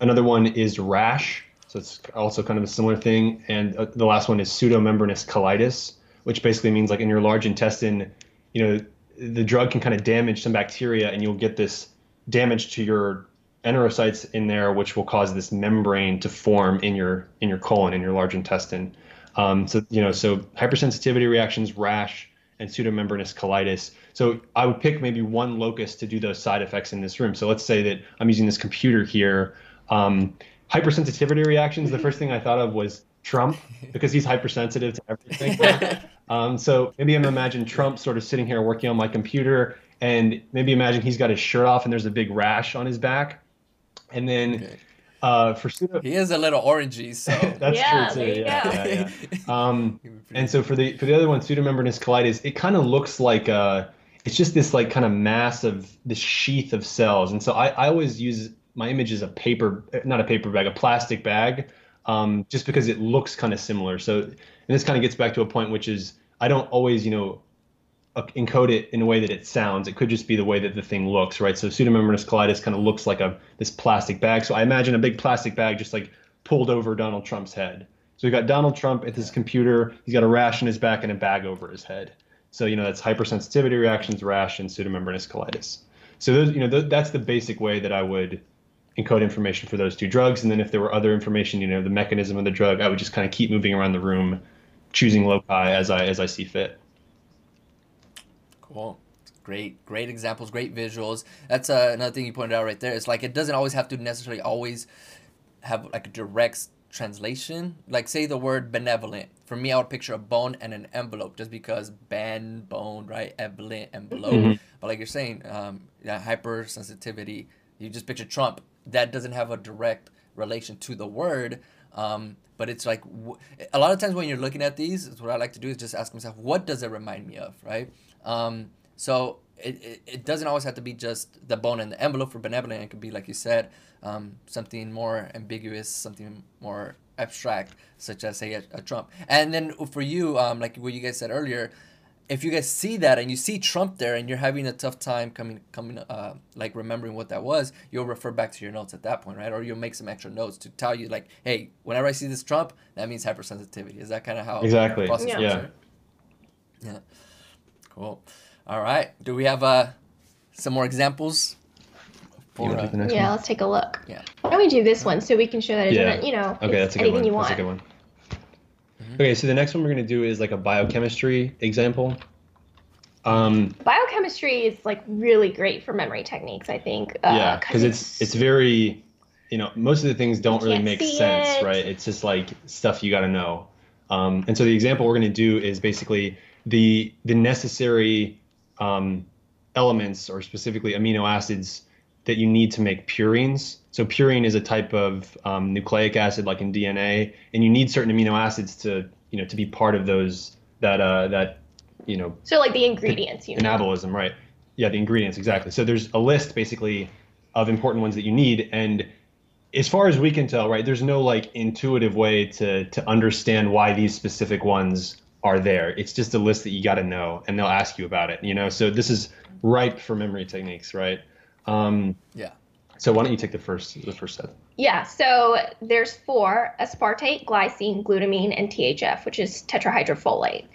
Another one is rash, so it's also kind of a similar thing. And uh, the last one is pseudomembranous colitis, which basically means like in your large intestine, you know, the drug can kind of damage some bacteria, and you'll get this damage to your enterocytes in there, which will cause this membrane to form in your in your colon in your large intestine. Um, so you know, so hypersensitivity reactions, rash, and pseudomembranous colitis. So I would pick maybe one locus to do those side effects in this room. So let's say that I'm using this computer here. Um, hypersensitivity reactions. The first thing I thought of was Trump because he's hypersensitive to everything. um, so maybe I'm imagine Trump sort of sitting here working on my computer, and maybe imagine he's got his shirt off and there's a big rash on his back, and then Okay. Uh, for pseudo. He is a little orangey, so. That's Yeah, true too. Yeah, yeah, yeah. Um, He would be pretty- and so for the for the other one, pseudomembranous colitis, it kind of looks like uh it's just this like kind of mass of this sheath of cells. And so I, I always use my image as a paper, not a paper bag, a plastic bag, um, just because it looks kind of similar. So and this kind of gets back to a point which is I don't always you know encode it in a way that it sounds. It could just be the way that the thing looks, right? So pseudomembranous colitis kind of looks like a this plastic bag. So I imagine a big plastic bag just like pulled over Donald Trump's head. So we got Donald Trump at his computer. He's got a rash in his back and a bag over his head. So you know that's hypersensitivity reactions, rash, and pseudomembranous colitis. So those, you know, th- that's the basic way that I would encode information for those two drugs. And then if there were other information, you know, the mechanism of the drug, I would just kind of keep moving around the room, choosing loci as I as I see fit. Cool. Great, great examples, great visuals. That's uh, another thing you pointed out right there. It's like it doesn't always have to necessarily always have like a direct translation. Like say the word benevolent. For me, I would picture a bone and an envelope, just because ben, bone, right? Evolent, envelope. Mhm. But like you're saying, um, yeah, hypersensitivity. You just picture Trump. That doesn't have a direct relation to the word. Um, but it's like a lot of times when you're looking at these, what I like to do is just ask myself, what does it remind me of, right? Um, so it, it, it doesn't always have to be just the bone and the envelope for benevolent. It could be, like you said, um, something more ambiguous, something more abstract, such as, say, a, a Trump. And then for you, um, like what you guys said earlier, if you guys see that and you see Trump there and you're having a tough time coming coming uh like remembering what that was, you'll refer back to your notes at that point, right? Or you'll make some extra notes to tell you like, hey, whenever I see this Trump, that means hypersensitivity. Is that kind of how Exactly. process Yeah. Yeah. Yeah. Cool. All right. Do we have uh some more examples? For, uh, take the next Yeah, one? let's take a look. Yeah. Why don't we do this one so we can show that it Yeah. doesn't, you know, Okay, it's that's a good anything one. you That's want. a good one. Okay, so the next one we're gonna do is like a biochemistry example. Um, Biochemistry is like really great for memory techniques, I think. Uh, yeah, because it's it's very, you know, most of the things don't really make sense, it. right? It's just like stuff you got to know. Um, and so the example we're going to do is basically the the necessary um, elements, or specifically amino acids, that you need to make purines. So purine is a type of um, nucleic acid, like in DNA, and you need certain amino acids to you know to be part of those that uh, that you know so like the ingredients, you know. anabolism, right? Yeah, the ingredients exactly. So there's a list basically of important ones that you need, and as far as we can tell, right, there's no like intuitive way to to understand why these specific ones are there. It's just a list that you got to know, and they'll ask you about it. You know, so this is ripe for memory techniques, right? Um, Yeah. so why don't you take the first the first set? Yeah, so there's four aspartate, glycine, glutamine, and THF, which is tetrahydrofolate.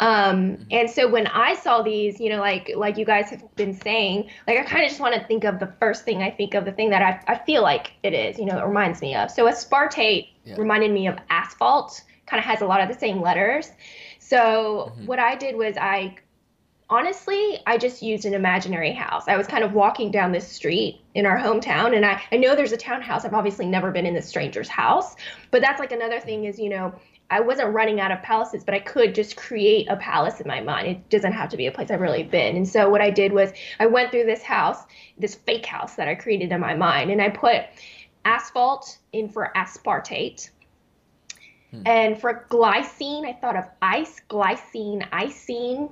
Um, and so when I saw these, you know, like like you guys have been saying, like I kind of just want to think of the first thing I think of, the thing that I, I feel like it is, you know, it reminds me of. So aspartate Yeah. reminded me of asphalt, kind of has a lot of the same letters. So Mhm. what I did was I honestly, I just used an imaginary house. I was kind of walking down this street in our hometown, and I, I know there's a townhouse. I've obviously never been in this stranger's house, but that's like another thing is, you know, I wasn't running out of palaces, but I could just create a palace in my mind. It doesn't have to be a place I've really been. And so what I did was I went through this house, this fake house that I created in my mind, and I put asphalt in for aspartate. And for glycine, I thought of ice, glycine, icine.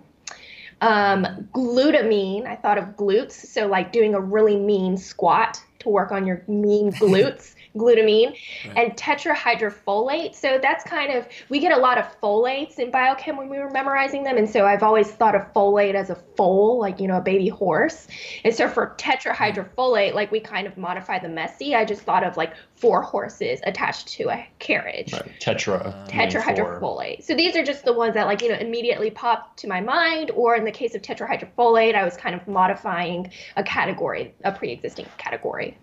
Um, glutamine, I thought of glutes. So, like doing a really mean squat to work on your mean glutes, glutamine. Right. And tetrahydrofolate. So, that's kind of, we get a lot of folates in biochem when we were memorizing them. And so, I've always thought of folate as a foal, like, you know, a baby horse. And so, for tetrahydrofolate, like we kind of modify the Messi. I just thought of like four horses attached to a carriage Right. Tetra. Tetrahydrofolate. So these are just the ones that like you know immediately pop to my mind. Or in the case of tetrahydrofolate, I was kind of modifying a category, a pre-existing category.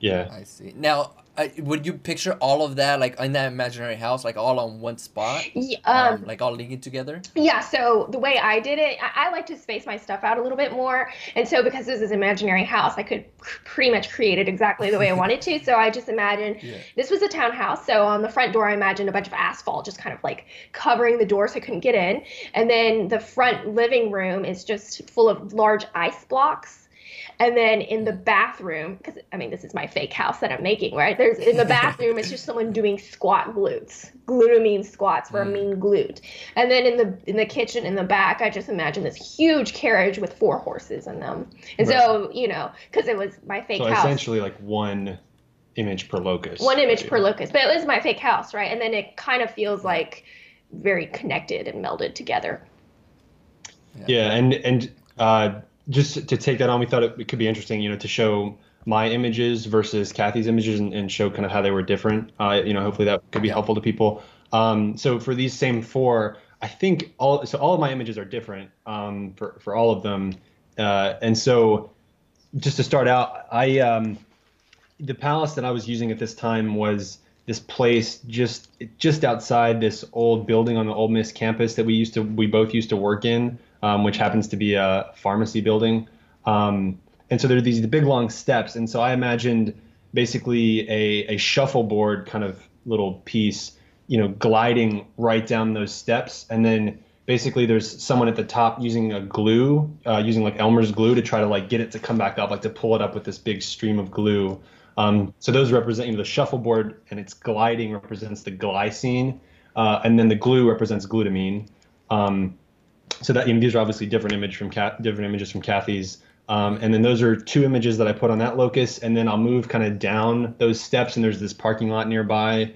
Yeah. I see. Now, I, would you picture all of that like in that imaginary house, like all on one spot, Yeah, um, um, like all linking together? yeah. So the way I did it, I, I like to space my stuff out a little bit more. And so because this is an imaginary house, I could cr- pretty much create it exactly the way I wanted to. So I just imagined Yeah. This was a townhouse, so on the front door, I imagined a bunch of asphalt just kind of like covering the door so I couldn't get in. And then the front living room is just full of large ice blocks. And then in the bathroom, because I mean, this is my fake house that I'm making, right? There's in the bathroom, it's just someone doing squat glutes, glutamine squats for a Mm. mean glute. And then in the in the kitchen in the back, I just imagine this huge carriage with four horses in them. And so, you know, because it was my fake So house essentially, like one image per locus. one image per locus but it was my fake house right and then it kind of feels like very connected and melded together Yeah, and and uh, just to take that on, we thought it, could be interesting, you know, to show my images versus Kathy's images and, and show kind of how they were different. Uh, you know, hopefully that could be helpful to people. Um, so for these same four, I think all so all of my images are different um, for for all of them, uh, and so just to start out, I um, the palace that I was using at this time was this place just just outside this old building on the Ole Miss campus that we used to we both used to work in, um, which happens to be a pharmacy building. Um, and so there are these big long steps, and so I imagined basically a a shuffleboard kind of little piece, you know, gliding right down those steps, and then basically there's someone at the top using a glue, uh, using like Elmer's glue to try to like get it to come back up, like to pull it up with this big stream of glue. Um, so those represent you know, the shuffleboard, and its gliding represents the glycine, uh, and then the glue represents glutamine. Um, so that these are obviously different image from different images from Kathy's. Um, and then those are two images that I put on that locus, and then I'll move kind of down those steps, and there's this parking lot nearby.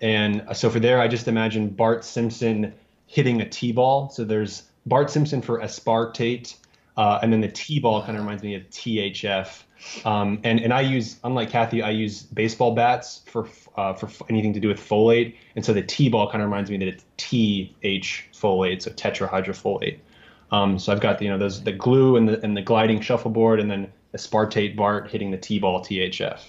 And so for there, I just imagine Bart Simpson hitting a T-ball. So there's Bart Simpson for aspartate, uh, and then the T ball kind of reminds me of THF. Um, and and I use unlike Kathy, I use baseball bats for uh, for anything to do with folate, and so the T ball kind of reminds me that it's TH folate, so tetrahydrofolate. Um, so I've got the, you know those the glue and the and the gliding shuffleboard, and then aspartate Bart hitting the T ball THF.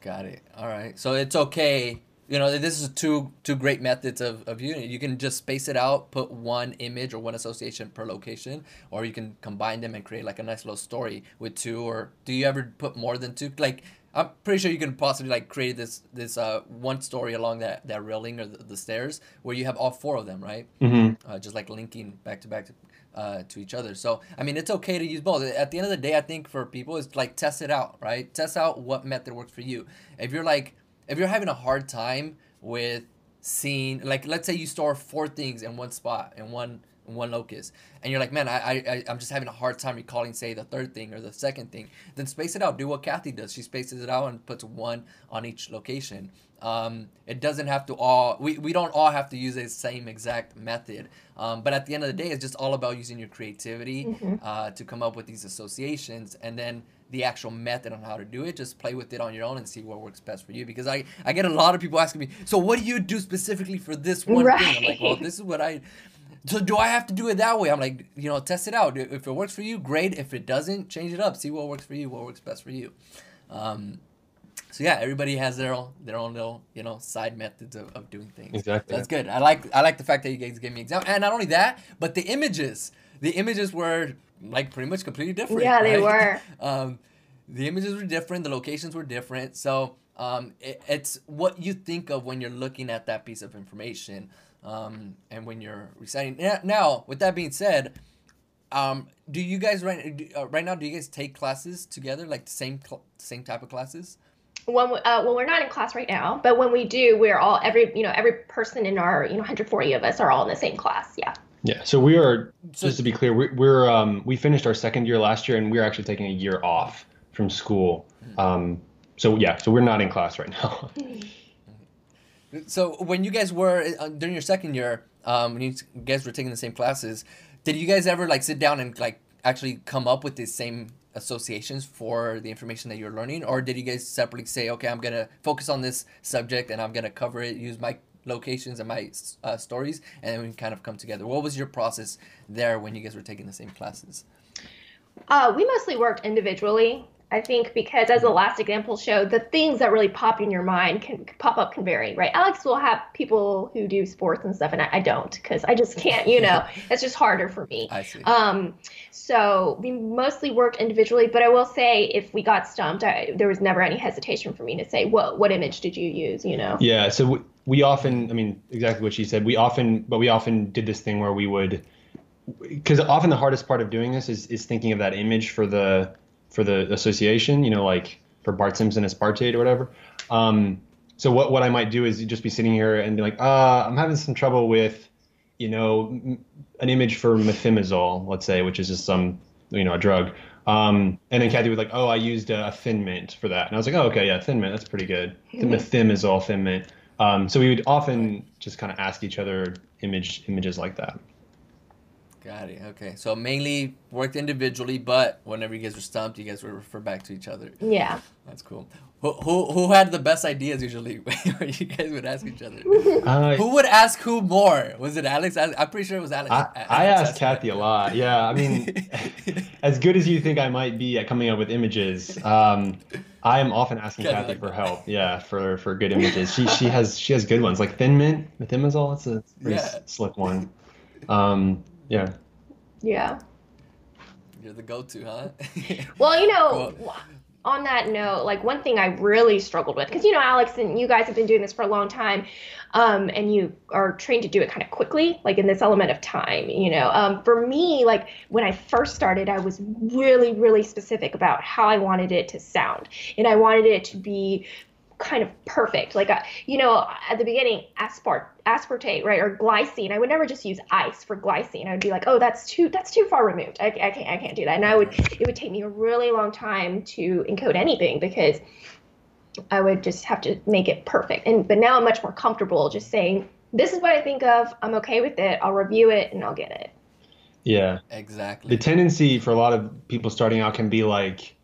Got it. All right. So it's okay you know this is two two great methods of, of unity you can just space it out put one image or one association per location or you can combine them and create like a nice little story with two or do you ever put more than two like i'm pretty sure you can possibly like create this this uh one story along that that railing or the, the stairs where you have all four of them right mm-hmm. uh, just like linking back to back to uh, to each other. So I mean, it's okay to use both. At the end of the day, I think for people, it's like test it out, right? Test out what method works for you. If you're like, if you're having a hard time with seeing like let's say you store four things in one spot in one in one locus and you're like man I, I i'm just having a hard time recalling say the third thing or the second thing then space it out. Do what kathy does. She spaces it out and puts one on each location. Um, it doesn't have to all we, we don't all have to use the same exact method. Um, but at the end of the day it's just all about using your creativity mm-hmm. uh, to come up with these associations and then the actual method on how to do it. Just play with it on your own and see what works best for you. Because I, I get a lot of people asking me, so what do you do specifically for this one right. thing? I'm like, well, this is what I. So do I have to do it that way? I'm like, you know, test it out. If it works for you, great. If it doesn't, change it up. See what works for you. What works best for you. Um, so yeah, everybody has their own their own little you know side methods of, of doing things. Exactly. So that's good. I like I like the fact that you guys gave me example, and not only that, but the images. The images were like pretty much completely different. Yeah, they were. um, the images were different, the locations were different. So um, it, it's what you think of when you're looking at that piece of information um, and when you're reciting. Now, with that being said, um, do you guys right uh, right now? Do you guys take classes together, like the same cl- same type of classes? When we, uh, well, we're not in class right now, but when we do, we're all every you know every person in our you know 140 of us are all in the same class. Yeah. Yeah. So we are so, just to be clear, we, we're um, we finished our second year last year, and we're actually taking a year off from school. Um, so yeah, so we're not in class right now. so when you guys were uh, during your second year, um, when you guys were taking the same classes, did you guys ever like sit down and like actually come up with the same associations for the information that you're learning, or did you guys separately say, okay, I'm gonna focus on this subject and I'm gonna cover it, use my locations and my uh, stories, and then we kind of come together. What was your process there when you guys were taking the same classes? Uh, we mostly worked individually. I think because as the last example showed, the things that really pop in your mind can pop up can vary, right? Alex will have people who do sports and stuff, and I, I don't because I just can't, you know, it's just harder for me. I see. Um, so we mostly worked individually, but I will say if we got stumped, I, there was never any hesitation for me to say, what what image did you use, you know? Yeah. So we, we often, I mean, exactly what she said. We often, but we often did this thing where we would, because often the hardest part of doing this is is thinking of that image for the for the association, you know, like for Bart Simpson as aspartate or whatever. Um, so what, what I might do is just be sitting here and be like, uh, I'm having some trouble with, you know, m- an image for methimazole, let's say, which is just some, you know, a drug. Um, and then Kathy was like, oh, I used a, a, thin mint for that. And I was like, oh, okay, yeah, thin mint, that's pretty good. The mm-hmm. methimazole thin mint. Um, so we would often just kind of ask each other image images like that. Got it. Okay. So mainly worked individually, but whenever you guys were stumped, you guys would refer back to each other. Yeah. That's cool. Who, who, who had the best ideas usually when you guys would ask each other? Uh, who would ask who more? Was it Alex? I'm pretty sure it was Alex. I, Alex I asked Kathy a lot. Yeah. I mean, as good as you think I might be at coming up with images, um, I am often asking Kathy like for help. Yeah, for for good images. She she has she has good ones like Thin Mint, methimazole. It's a pretty yeah. slick one. Um, yeah. Yeah. You're the go-to, huh? well, you know, cool. On that note, like one thing I really struggled with, because you know, Alex and you guys have been doing this for a long time, um, and you are trained to do it kind of quickly, like in this element of time. You know, um, for me, like when I first started, I was really, really specific about how I wanted it to sound, and I wanted it to be kind of perfect. Like, uh, you know, at the beginning, aspart aspartate, right, or glycine. I would never just use ice for glycine. I would be like, oh, that's too that's too far removed. I, I can't I can't do that. And I would it would take me a really long time to encode anything because I would just have to make it perfect. And but now I'm much more comfortable just saying this is what I think of. I'm okay with it. I'll review it and I'll get it. Yeah. Exactly. The tendency for a lot of people starting out can be like,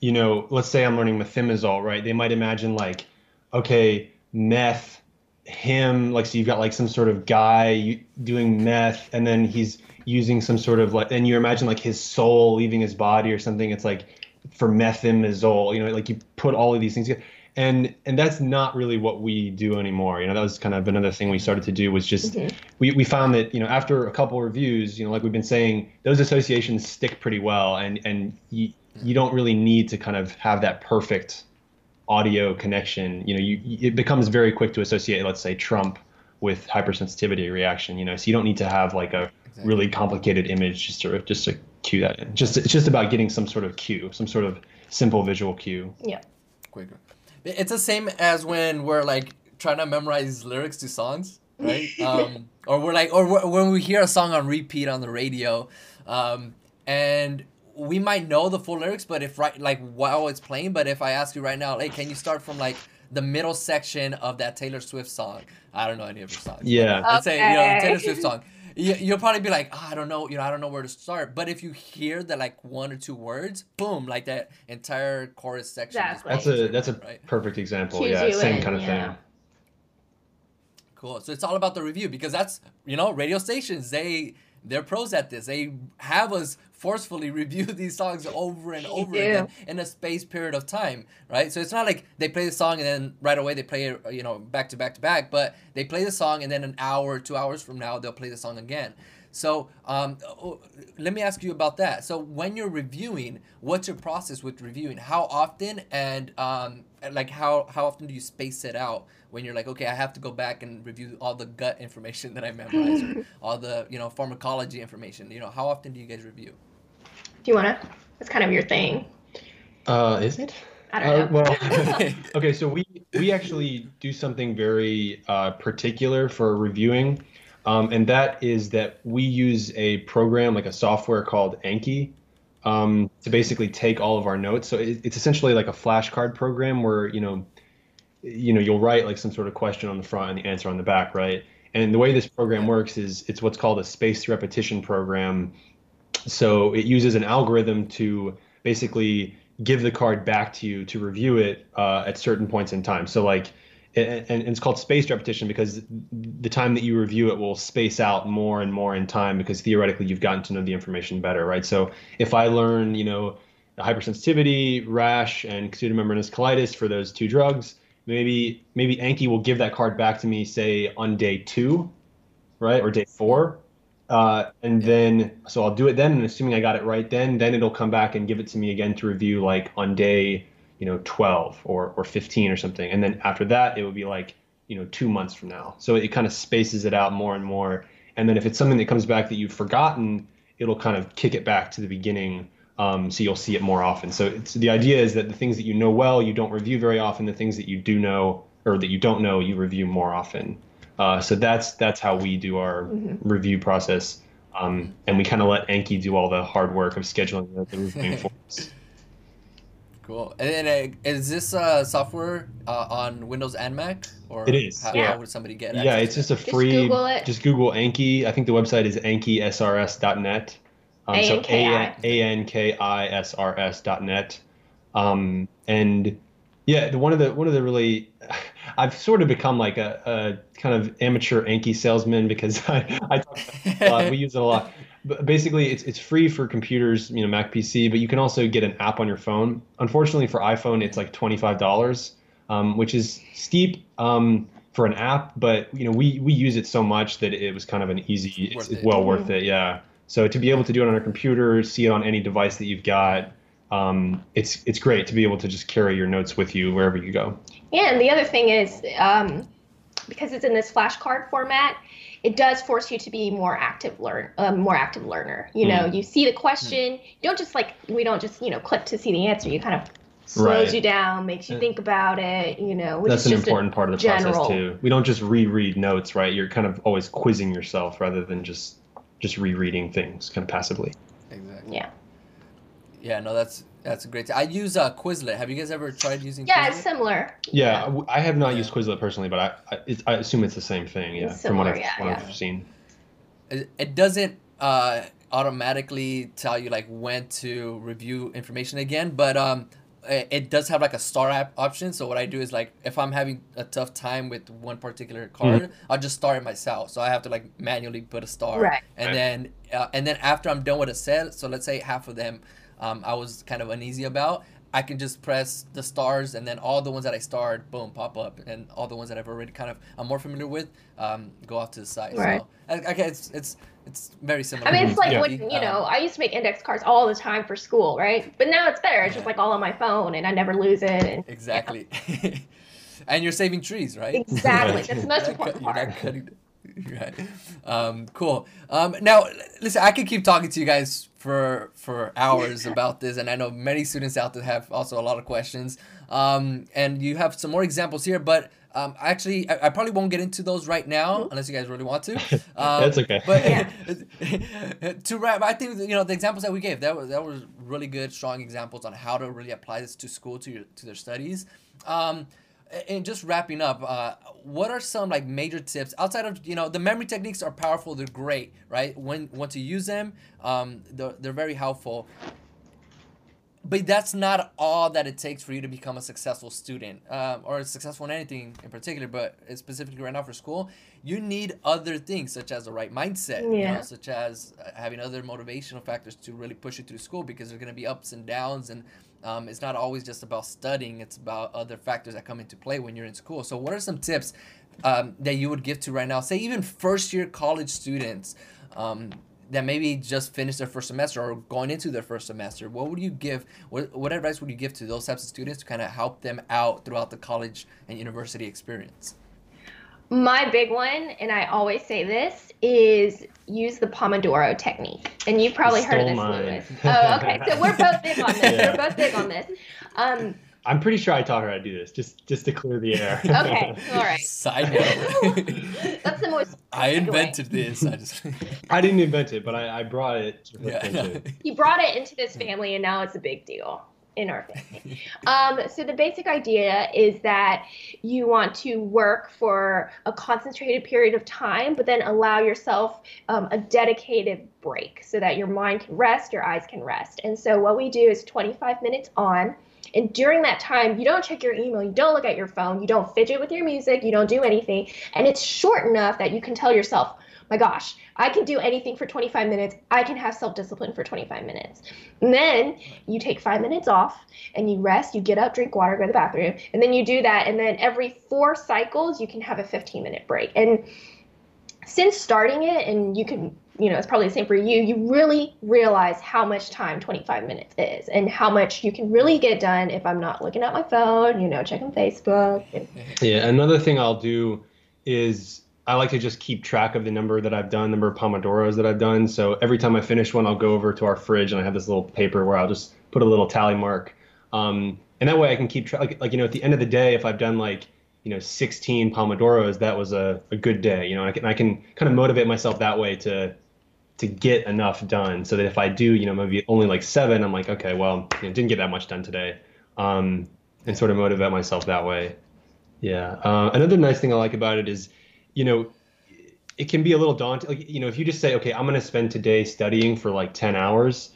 you know, let's say I'm learning methimazole, right? They might imagine like, okay, meth, him, like, so you've got like some sort of guy doing meth, and then he's using some sort of like, and you imagine like his soul leaving his body or something. It's like for methimazole, you know, like you put all of these things together and and that's not really what we do anymore you know that was kind of another thing we started to do was just mm-hmm. we, we found that you know after a couple reviews you know like we've been saying those associations stick pretty well and and you you don't really need to kind of have that perfect audio connection. You know you it becomes very quick to associate let's say trump with hypersensitivity reaction you know so you don't need to have like a exactly. really complicated image just to just to cue that in. Just it's just about getting some sort of cue some sort of simple visual cue. Yeah. Quicker it's the same as when we're like trying to memorize lyrics to songs, right? um, or we're like, or when we hear a song on repeat on the radio, um, and we might know the full lyrics, but if right, like while it's playing, but if I ask you right now, hey, can you start from like the middle section of that Taylor Swift song? I don't know any of her songs. Yeah. Let's say you know Taylor Swift song you, will probably be like, oh, I don't know, you know, I don't know where to start. But if you hear the like one or two words, boom, like that entire chorus section. Exactly. That's a that's a right? perfect example. yeah, same in, kind of yeah. thing. Cool. So it's all about the review because that's you know radio stations they they're pros at this. They have us forcefully review these songs over and over again in a space period of time, right? So it's not like they play the song and then right away they play it, you know, back to back to back, but they play the song and then an hour, two hours from now they'll play the song again. So um, oh, let me ask you about that. So when you're reviewing, what's your process with reviewing? How often and um, like how how often do you space it out when you're like, okay, I have to go back and review all the gut information that I memorized or all the you know pharmacology information. You know, how often do you guys review? Do you want to? It's kind of your thing. Uh, is it? I don't know. Uh, well, okay, so we we actually do something very uh, particular for reviewing, um, and that is that we use a program like a software called Anki um, to basically take all of our notes. So it, it's essentially like a flashcard program where you know, you know, you'll write like some sort of question on the front and the answer on the back, right? And the way this program works is it's what's called a spaced repetition program so it uses an algorithm to basically give the card back to you to review it uh, at certain points in time. So like, and, and it's called spaced repetition because the time that you review it will space out more and more in time because theoretically you've gotten to know the information better, right? So if I learn, you know, hypersensitivity, rash, and pseudomembranous colitis for those two drugs, maybe maybe Anki will give that card back to me, say on day two, right, or day four, uh, and then, so I'll do it then, and assuming I got it right then, then it'll come back and give it to me again to review like on day, you know, 12 or, or 15 or something. And then after that, it would be like, you know, two months from now. So it kind of spaces it out more and more. And then if it's something that comes back that you've forgotten, it'll kind of kick it back to the beginning. Um, so you'll see it more often. So the idea is that the things that you know well, you don't review very often. The things that you do know or that you don't know, you review more often. Uh, so that's that's how we do our mm-hmm. review process, um, and we kind of let Anki do all the hard work of scheduling the, the reviewing for us. Cool. And then, uh, is this uh, software uh, on Windows and Mac, or it is? How, yeah. how would somebody get? Yeah, it's just a free. Just Google, it. just Google Anki. I think the website is ankisrs.net. Um, so A N K I S R S dot net. Um, and yeah, the, one of the one of the really, I've sort of become like a, a kind of amateur Anki salesman because I, I talk a lot. we use it a lot. But basically, it's it's free for computers, you know, Mac PC, but you can also get an app on your phone. Unfortunately, for iPhone, it's like twenty five dollars, um, which is steep um, for an app. But you know, we we use it so much that it was kind of an easy, it's, it's well worth it. Yeah. So to be able to do it on a computer, see it on any device that you've got, um, it's it's great to be able to just carry your notes with you wherever you go. Yeah, and the other thing is um, because it's in this flashcard format, it does force you to be more active learn um, more active learner. You know, mm. you see the question, mm. you don't just like we don't just you know click to see the answer. You kind of slows right. you down, makes you think about it. You know, that's an important part of the general... process too. We don't just reread notes, right? You're kind of always quizzing yourself rather than just just rereading things kind of passively. Exactly. Yeah Yeah, no, that's that's a great. I use uh, Quizlet. Have you guys ever tried using? Yeah, Quizlet? it's similar. Yeah, I have not Yeah. used Quizlet personally, but I I, it's, I assume it's the same thing. Yeah, It's from what I've, yeah, what yeah. I've seen. it, it doesn't uh, automatically tell you like when to review information again, but um, it, it does have like a star app option. So what I do is like if I'm having a tough time with one particular card, I'll just star it myself. So I have to like manually put a star, Right. and Right. then uh, and then after I'm done with a set, so let's say half of them um, I was kind of uneasy about. I can just press the stars, and then all the ones that I starred, boom, pop up, and all the ones that I've already kind of I'm more familiar with, um, go off to the side. Right. So, okay, it's it's it's very similar. I mean, it's like Yeah. when you know, I used to make index cards all the time for school, right? But now it's better. It's just like all on my phone, and I never lose it. And Exactly. and you're saving trees, right? exactly, that's the most You're not important cut- you're part. not Right. Um, cool. Um, now, listen, I could keep talking to you guys for for hours about this, and I know many students out there have also a lot of questions. Um, and you have some more examples here, but um, actually, I, I probably won't get into those right now unless you guys really want to. Um, That's okay. But to wrap, I think you know the examples that we gave that was that was really good, strong examples on how to really apply this to school to your to their studies. Um, and just wrapping up, uh, what are some like major tips outside of you know the memory techniques are powerful, they're great, right? When once you use them, um, they're, they're very helpful. But that's not all that it takes for you to become a successful student um, or successful in anything in particular, but specifically right now for school, you need other things such as the right mindset, you know, such as uh, having other motivational factors to really push you through school because there's going to be ups and downs and um, it's not always just about studying it's about other factors that come into play when you're in school. So what are some tips um, that you would give to right now say even first year college students um, that maybe just finished their first semester or going into their first semester what would you give what, what advice would you give to those types of students to kind of help them out throughout the college and university experience My big one, and I always say this, is use the Pomodoro technique. And you've probably heard of this, mine. Luis. Oh, okay. So we're both big on this. Yeah. We're both big on this. Um, I'm pretty sure I taught her how to do this, just just to clear the air. okay. All right. side note That's the most. i way. invented this i just I didn't invent it, but I, I brought it. Yeah attention. He brought it into this family, and now it's a big deal in our family. Um, so the basic idea is that you want to work for a concentrated period of time, but then allow yourself um, a dedicated break so that your mind can rest, your eyes can rest. And so what we do is 25 minutes on. And during that time, you don't check your email, you don't look at your phone, you don't fidget with your music, you don't do anything. And it's short enough that you can tell yourself, my gosh, I can do anything for 25 minutes. I can have self discipline for 25 minutes. And then you take five minutes off and you rest, you get up, drink water, go to the bathroom, and then you do that. And then every four cycles, you can have a 15 minute break. And since starting it, and you can, you know, it's probably the same for you, you really realize how much time 25 minutes is and how much you can really get done if I'm not looking at my phone, you know, checking Facebook. Yeah, another thing I'll do is I like to just keep track of the number that I've done, number of pomodoros that I've done. So every time I finish one, I'll go over to our fridge and I have this little paper where I'll just put a little tally mark. Um, and that way I can keep track. Like, like, you know, at the end of the day, if I've done like, you know, 16 pomodoros, that was a, a good day. You know, I can I can kind of motivate myself that way to to get enough done, so that if I do, you know, maybe only like seven, I'm like, okay, well, you know, didn't get that much done today, um, and sort of motivate myself that way. Yeah. Uh, another nice thing I like about it is, you know, it can be a little daunting. Like, you know, if you just say, okay, I'm going to spend today studying for like 10 hours,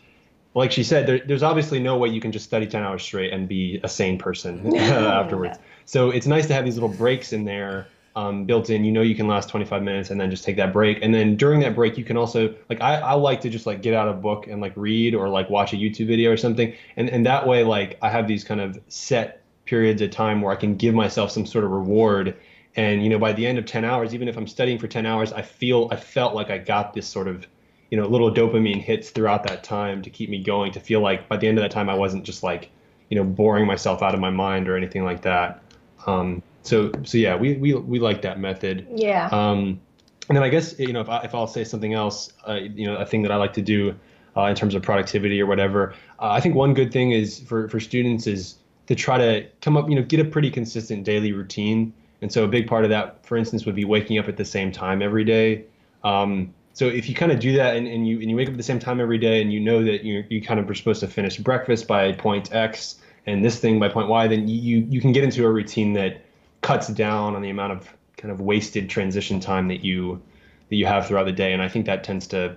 like she said, there, there's obviously no way you can just study 10 hours straight and be a sane person afterwards. So it's nice to have these little breaks in there um, built in. You know, you can last 25 minutes and then just take that break. And then during that break, you can also like I, I like to just like get out a book and like read or like watch a YouTube video or something. And and that way, like I have these kind of set periods of time where I can give myself some sort of reward. And you know, by the end of 10 hours, even if I'm studying for 10 hours, I feel I felt like I got this sort of you know little dopamine hits throughout that time to keep me going. To feel like by the end of that time, I wasn't just like you know boring myself out of my mind or anything like that. Um, so so yeah, we we we like that method. yeah. Um, and then I guess you know if I, if I'll say something else, uh, you know, a thing that I like to do uh, in terms of productivity or whatever. Uh, I think one good thing is for for students is to try to come up, you know, get a pretty consistent daily routine. And so a big part of that, for instance, would be waking up at the same time every day. Um, So if you kind of do that and, and you and you wake up at the same time every day and you know that you you kind of are supposed to finish breakfast by point X and this thing by point Y, then you you can get into a routine that cuts down on the amount of kind of wasted transition time that you that you have throughout the day. And I think that tends to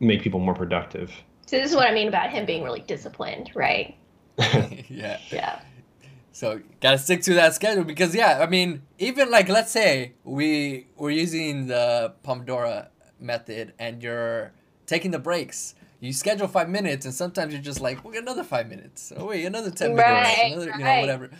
make people more productive. So this is what I mean about him being really disciplined, right? yeah. Yeah. So gotta stick to that schedule because yeah, I mean, even like let's say we we're using the Pomodoro method and you're taking the breaks. You schedule five minutes and sometimes you're just like, well, another five minutes. Oh wait, another ten minutes. Right, another, you know, whatever.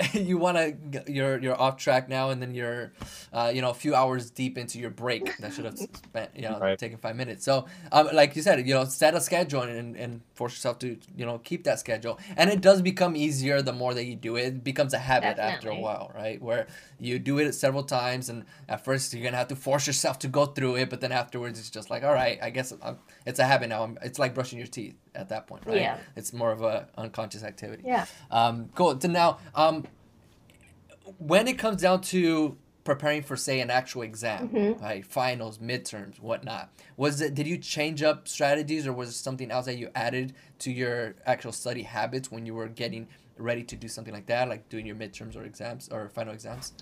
you want to you're you're off track now and then you're uh, you know a few hours deep into your break that should have spent you know Right. taken five minutes so um, like you said you know set a schedule and, and force yourself to you know keep that schedule and it does become easier the more that you do it it becomes a habit after a while right where you do it several times and at first you're gonna have to force yourself to go through it but then afterwards it's just like all right i guess I'm, it's a habit now I'm, it's like brushing your teeth at that point right Yeah. it's more of a unconscious activity Yeah. um, cool. So now, um, when it comes down to preparing for, say, an actual exam, Mm-hmm. right, finals, midterms, whatnot, was it? Did you change up strategies, or was it something else that you added to your actual study habits when you were getting ready to do something like that, like doing your midterms or exams or final exams?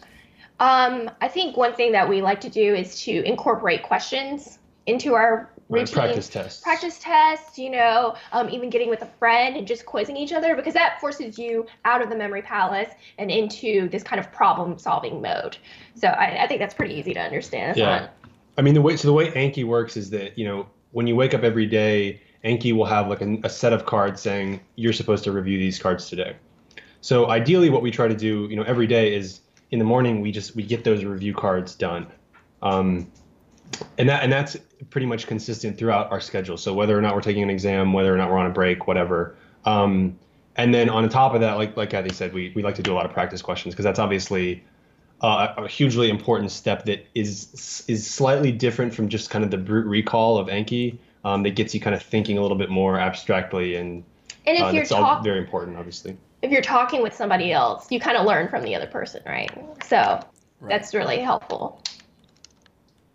Um, I think one thing that we like to do is to incorporate questions into our Right, routine. practice tests. Practice tests, you know, um, even getting with a friend and just quizzing each other because that forces you out of the memory palace and into this kind of problem solving mode. So I, I think that's pretty easy to understand. That's Yeah. not- I mean, the way so the way Anki works is that you know when you wake up every day, Anki will have like a, a set of cards saying you're supposed to review these cards today. So ideally, what we try to do, you know, every day is in the morning we just we get those review cards done, um, and that and that's pretty much consistent throughout our schedule. So whether or not we're taking an exam, whether or not we're on a break, whatever. Um, and then on top of that, like like Kathy said, we we like to do a lot of practice questions because that's obviously uh, a hugely important step that is is slightly different from just kind of the brute recall of Anki. Um, that gets you kind of thinking a little bit more abstractly, and And if uh, you're that's all talking very important, obviously. if you're talking with somebody else, you kind of learn from the other person, right? So that's really helpful.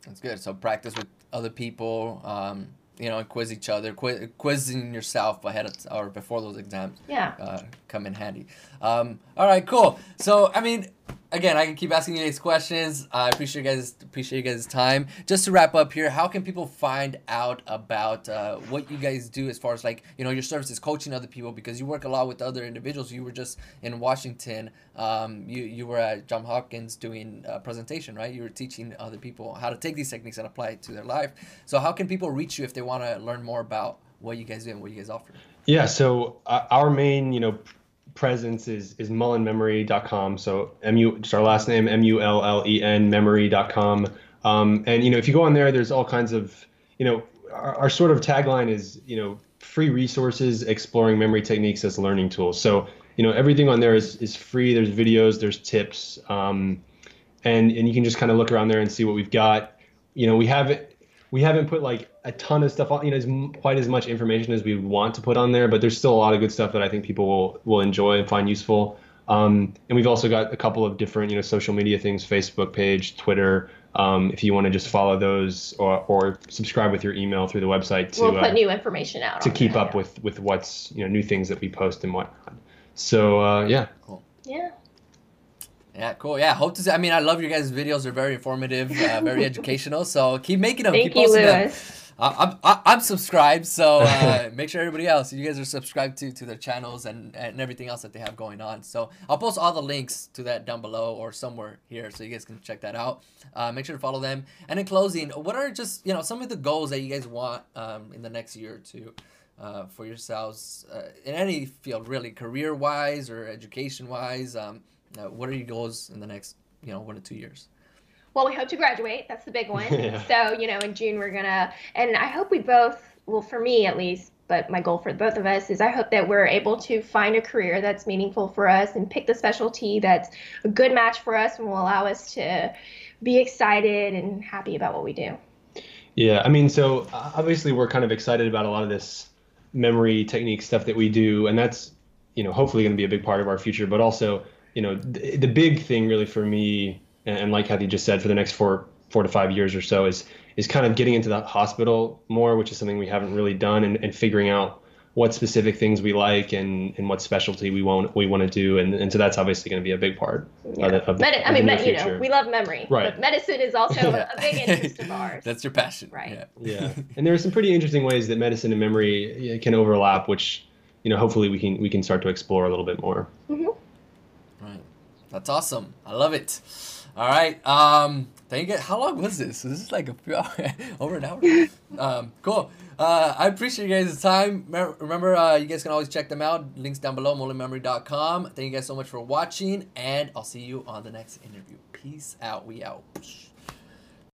That's good. So practice with other people. Um, you know, and quiz each other. Quiz, quizzing yourself ahead of or before those exams. Yeah. uh, come in handy. Um, all right, cool. So, I mean, again, I can keep asking you guys questions. I appreciate you guys appreciate you guys' time. Just to wrap up here, how can people find out about uh, what you guys do as far as like you know your services, coaching other people because you work a lot with other individuals. You were just in Washington. Um, you you were at John Hopkins doing a presentation, right? You were teaching other people how to take these techniques and apply it to their life. So, how can people reach you if they want to learn more about what you guys do and what you guys offer? Yeah. So uh, our main, you know, presence is is mullenmemory.com. So mu just our last name m u l l e n memory.com. Um, and you know, if you go on there, there's all kinds of, you know, our, our sort of tagline is, you know, free resources exploring memory techniques as learning tools. So you know, everything on there is is free. There's videos, there's tips, um, and and you can just kind of look around there and see what we've got. You know, we haven't we haven't put like a ton of stuff on, you know, as quite as much information as we want to put on there, but there's still a lot of good stuff that I think people will will enjoy and find useful. Um, and we've also got a couple of different, you know, social media things: Facebook page, Twitter. Um, if you want to just follow those or, or subscribe with your email through the website to we'll put uh, new information out to keep there, up yeah. with with what's you know new things that we post and whatnot. So uh, yeah, Cool. Yeah. Yeah, cool. Yeah, hope to see. I mean, I love your guys' videos. They're very informative, uh, very educational. So keep making them. Thank keep you, posting them. I'm, I- I'm subscribed, so uh, make sure everybody else, you guys are subscribed to to their channels and, and everything else that they have going on. So I'll post all the links to that down below or somewhere here, so you guys can check that out. Uh, make sure to follow them. And in closing, what are just you know some of the goals that you guys want um, in the next year or two? Uh, for yourselves uh, in any field, really, career wise or education wise. Um, uh, what are your goals in the next, you know, one to two years? Well, we hope to graduate. That's the big one. Yeah. So, you know, in June we're gonna, and I hope we both, well, for me at least, but my goal for both of us is I hope that we're able to find a career that's meaningful for us and pick the specialty that's a good match for us and will allow us to be excited and happy about what we do. Yeah, I mean, so obviously we're kind of excited about a lot of this memory technique stuff that we do, and that's you know hopefully going to be a big part of our future. But also, you know, the, the big thing really for me, and, and like Kathy just said, for the next four four to five years or so is is kind of getting into the hospital more, which is something we haven't really done, and, and figuring out what specific things we like and, and what specialty we want we want to do, and, and so that's obviously going to be a big part Yeah. of the, of the, Medi- I of the mean, near med- you know, we love memory, Right. but medicine is also a, a big interest of ours. That's your passion. Right. Yeah. yeah, and there are some pretty interesting ways that medicine and memory can overlap, which you know hopefully we can we can start to explore a little bit more. Mm-hmm. Right. That's awesome. I love it. All right. Um, thank you. How long was this? This is like a few hours, over an hour. um, cool. Uh, I appreciate you guys' time. Remember, uh, you guys can always check them out. Links down below, mullenmemory.com. Thank you guys so much for watching, and I'll see you on the next interview. Peace out. We out.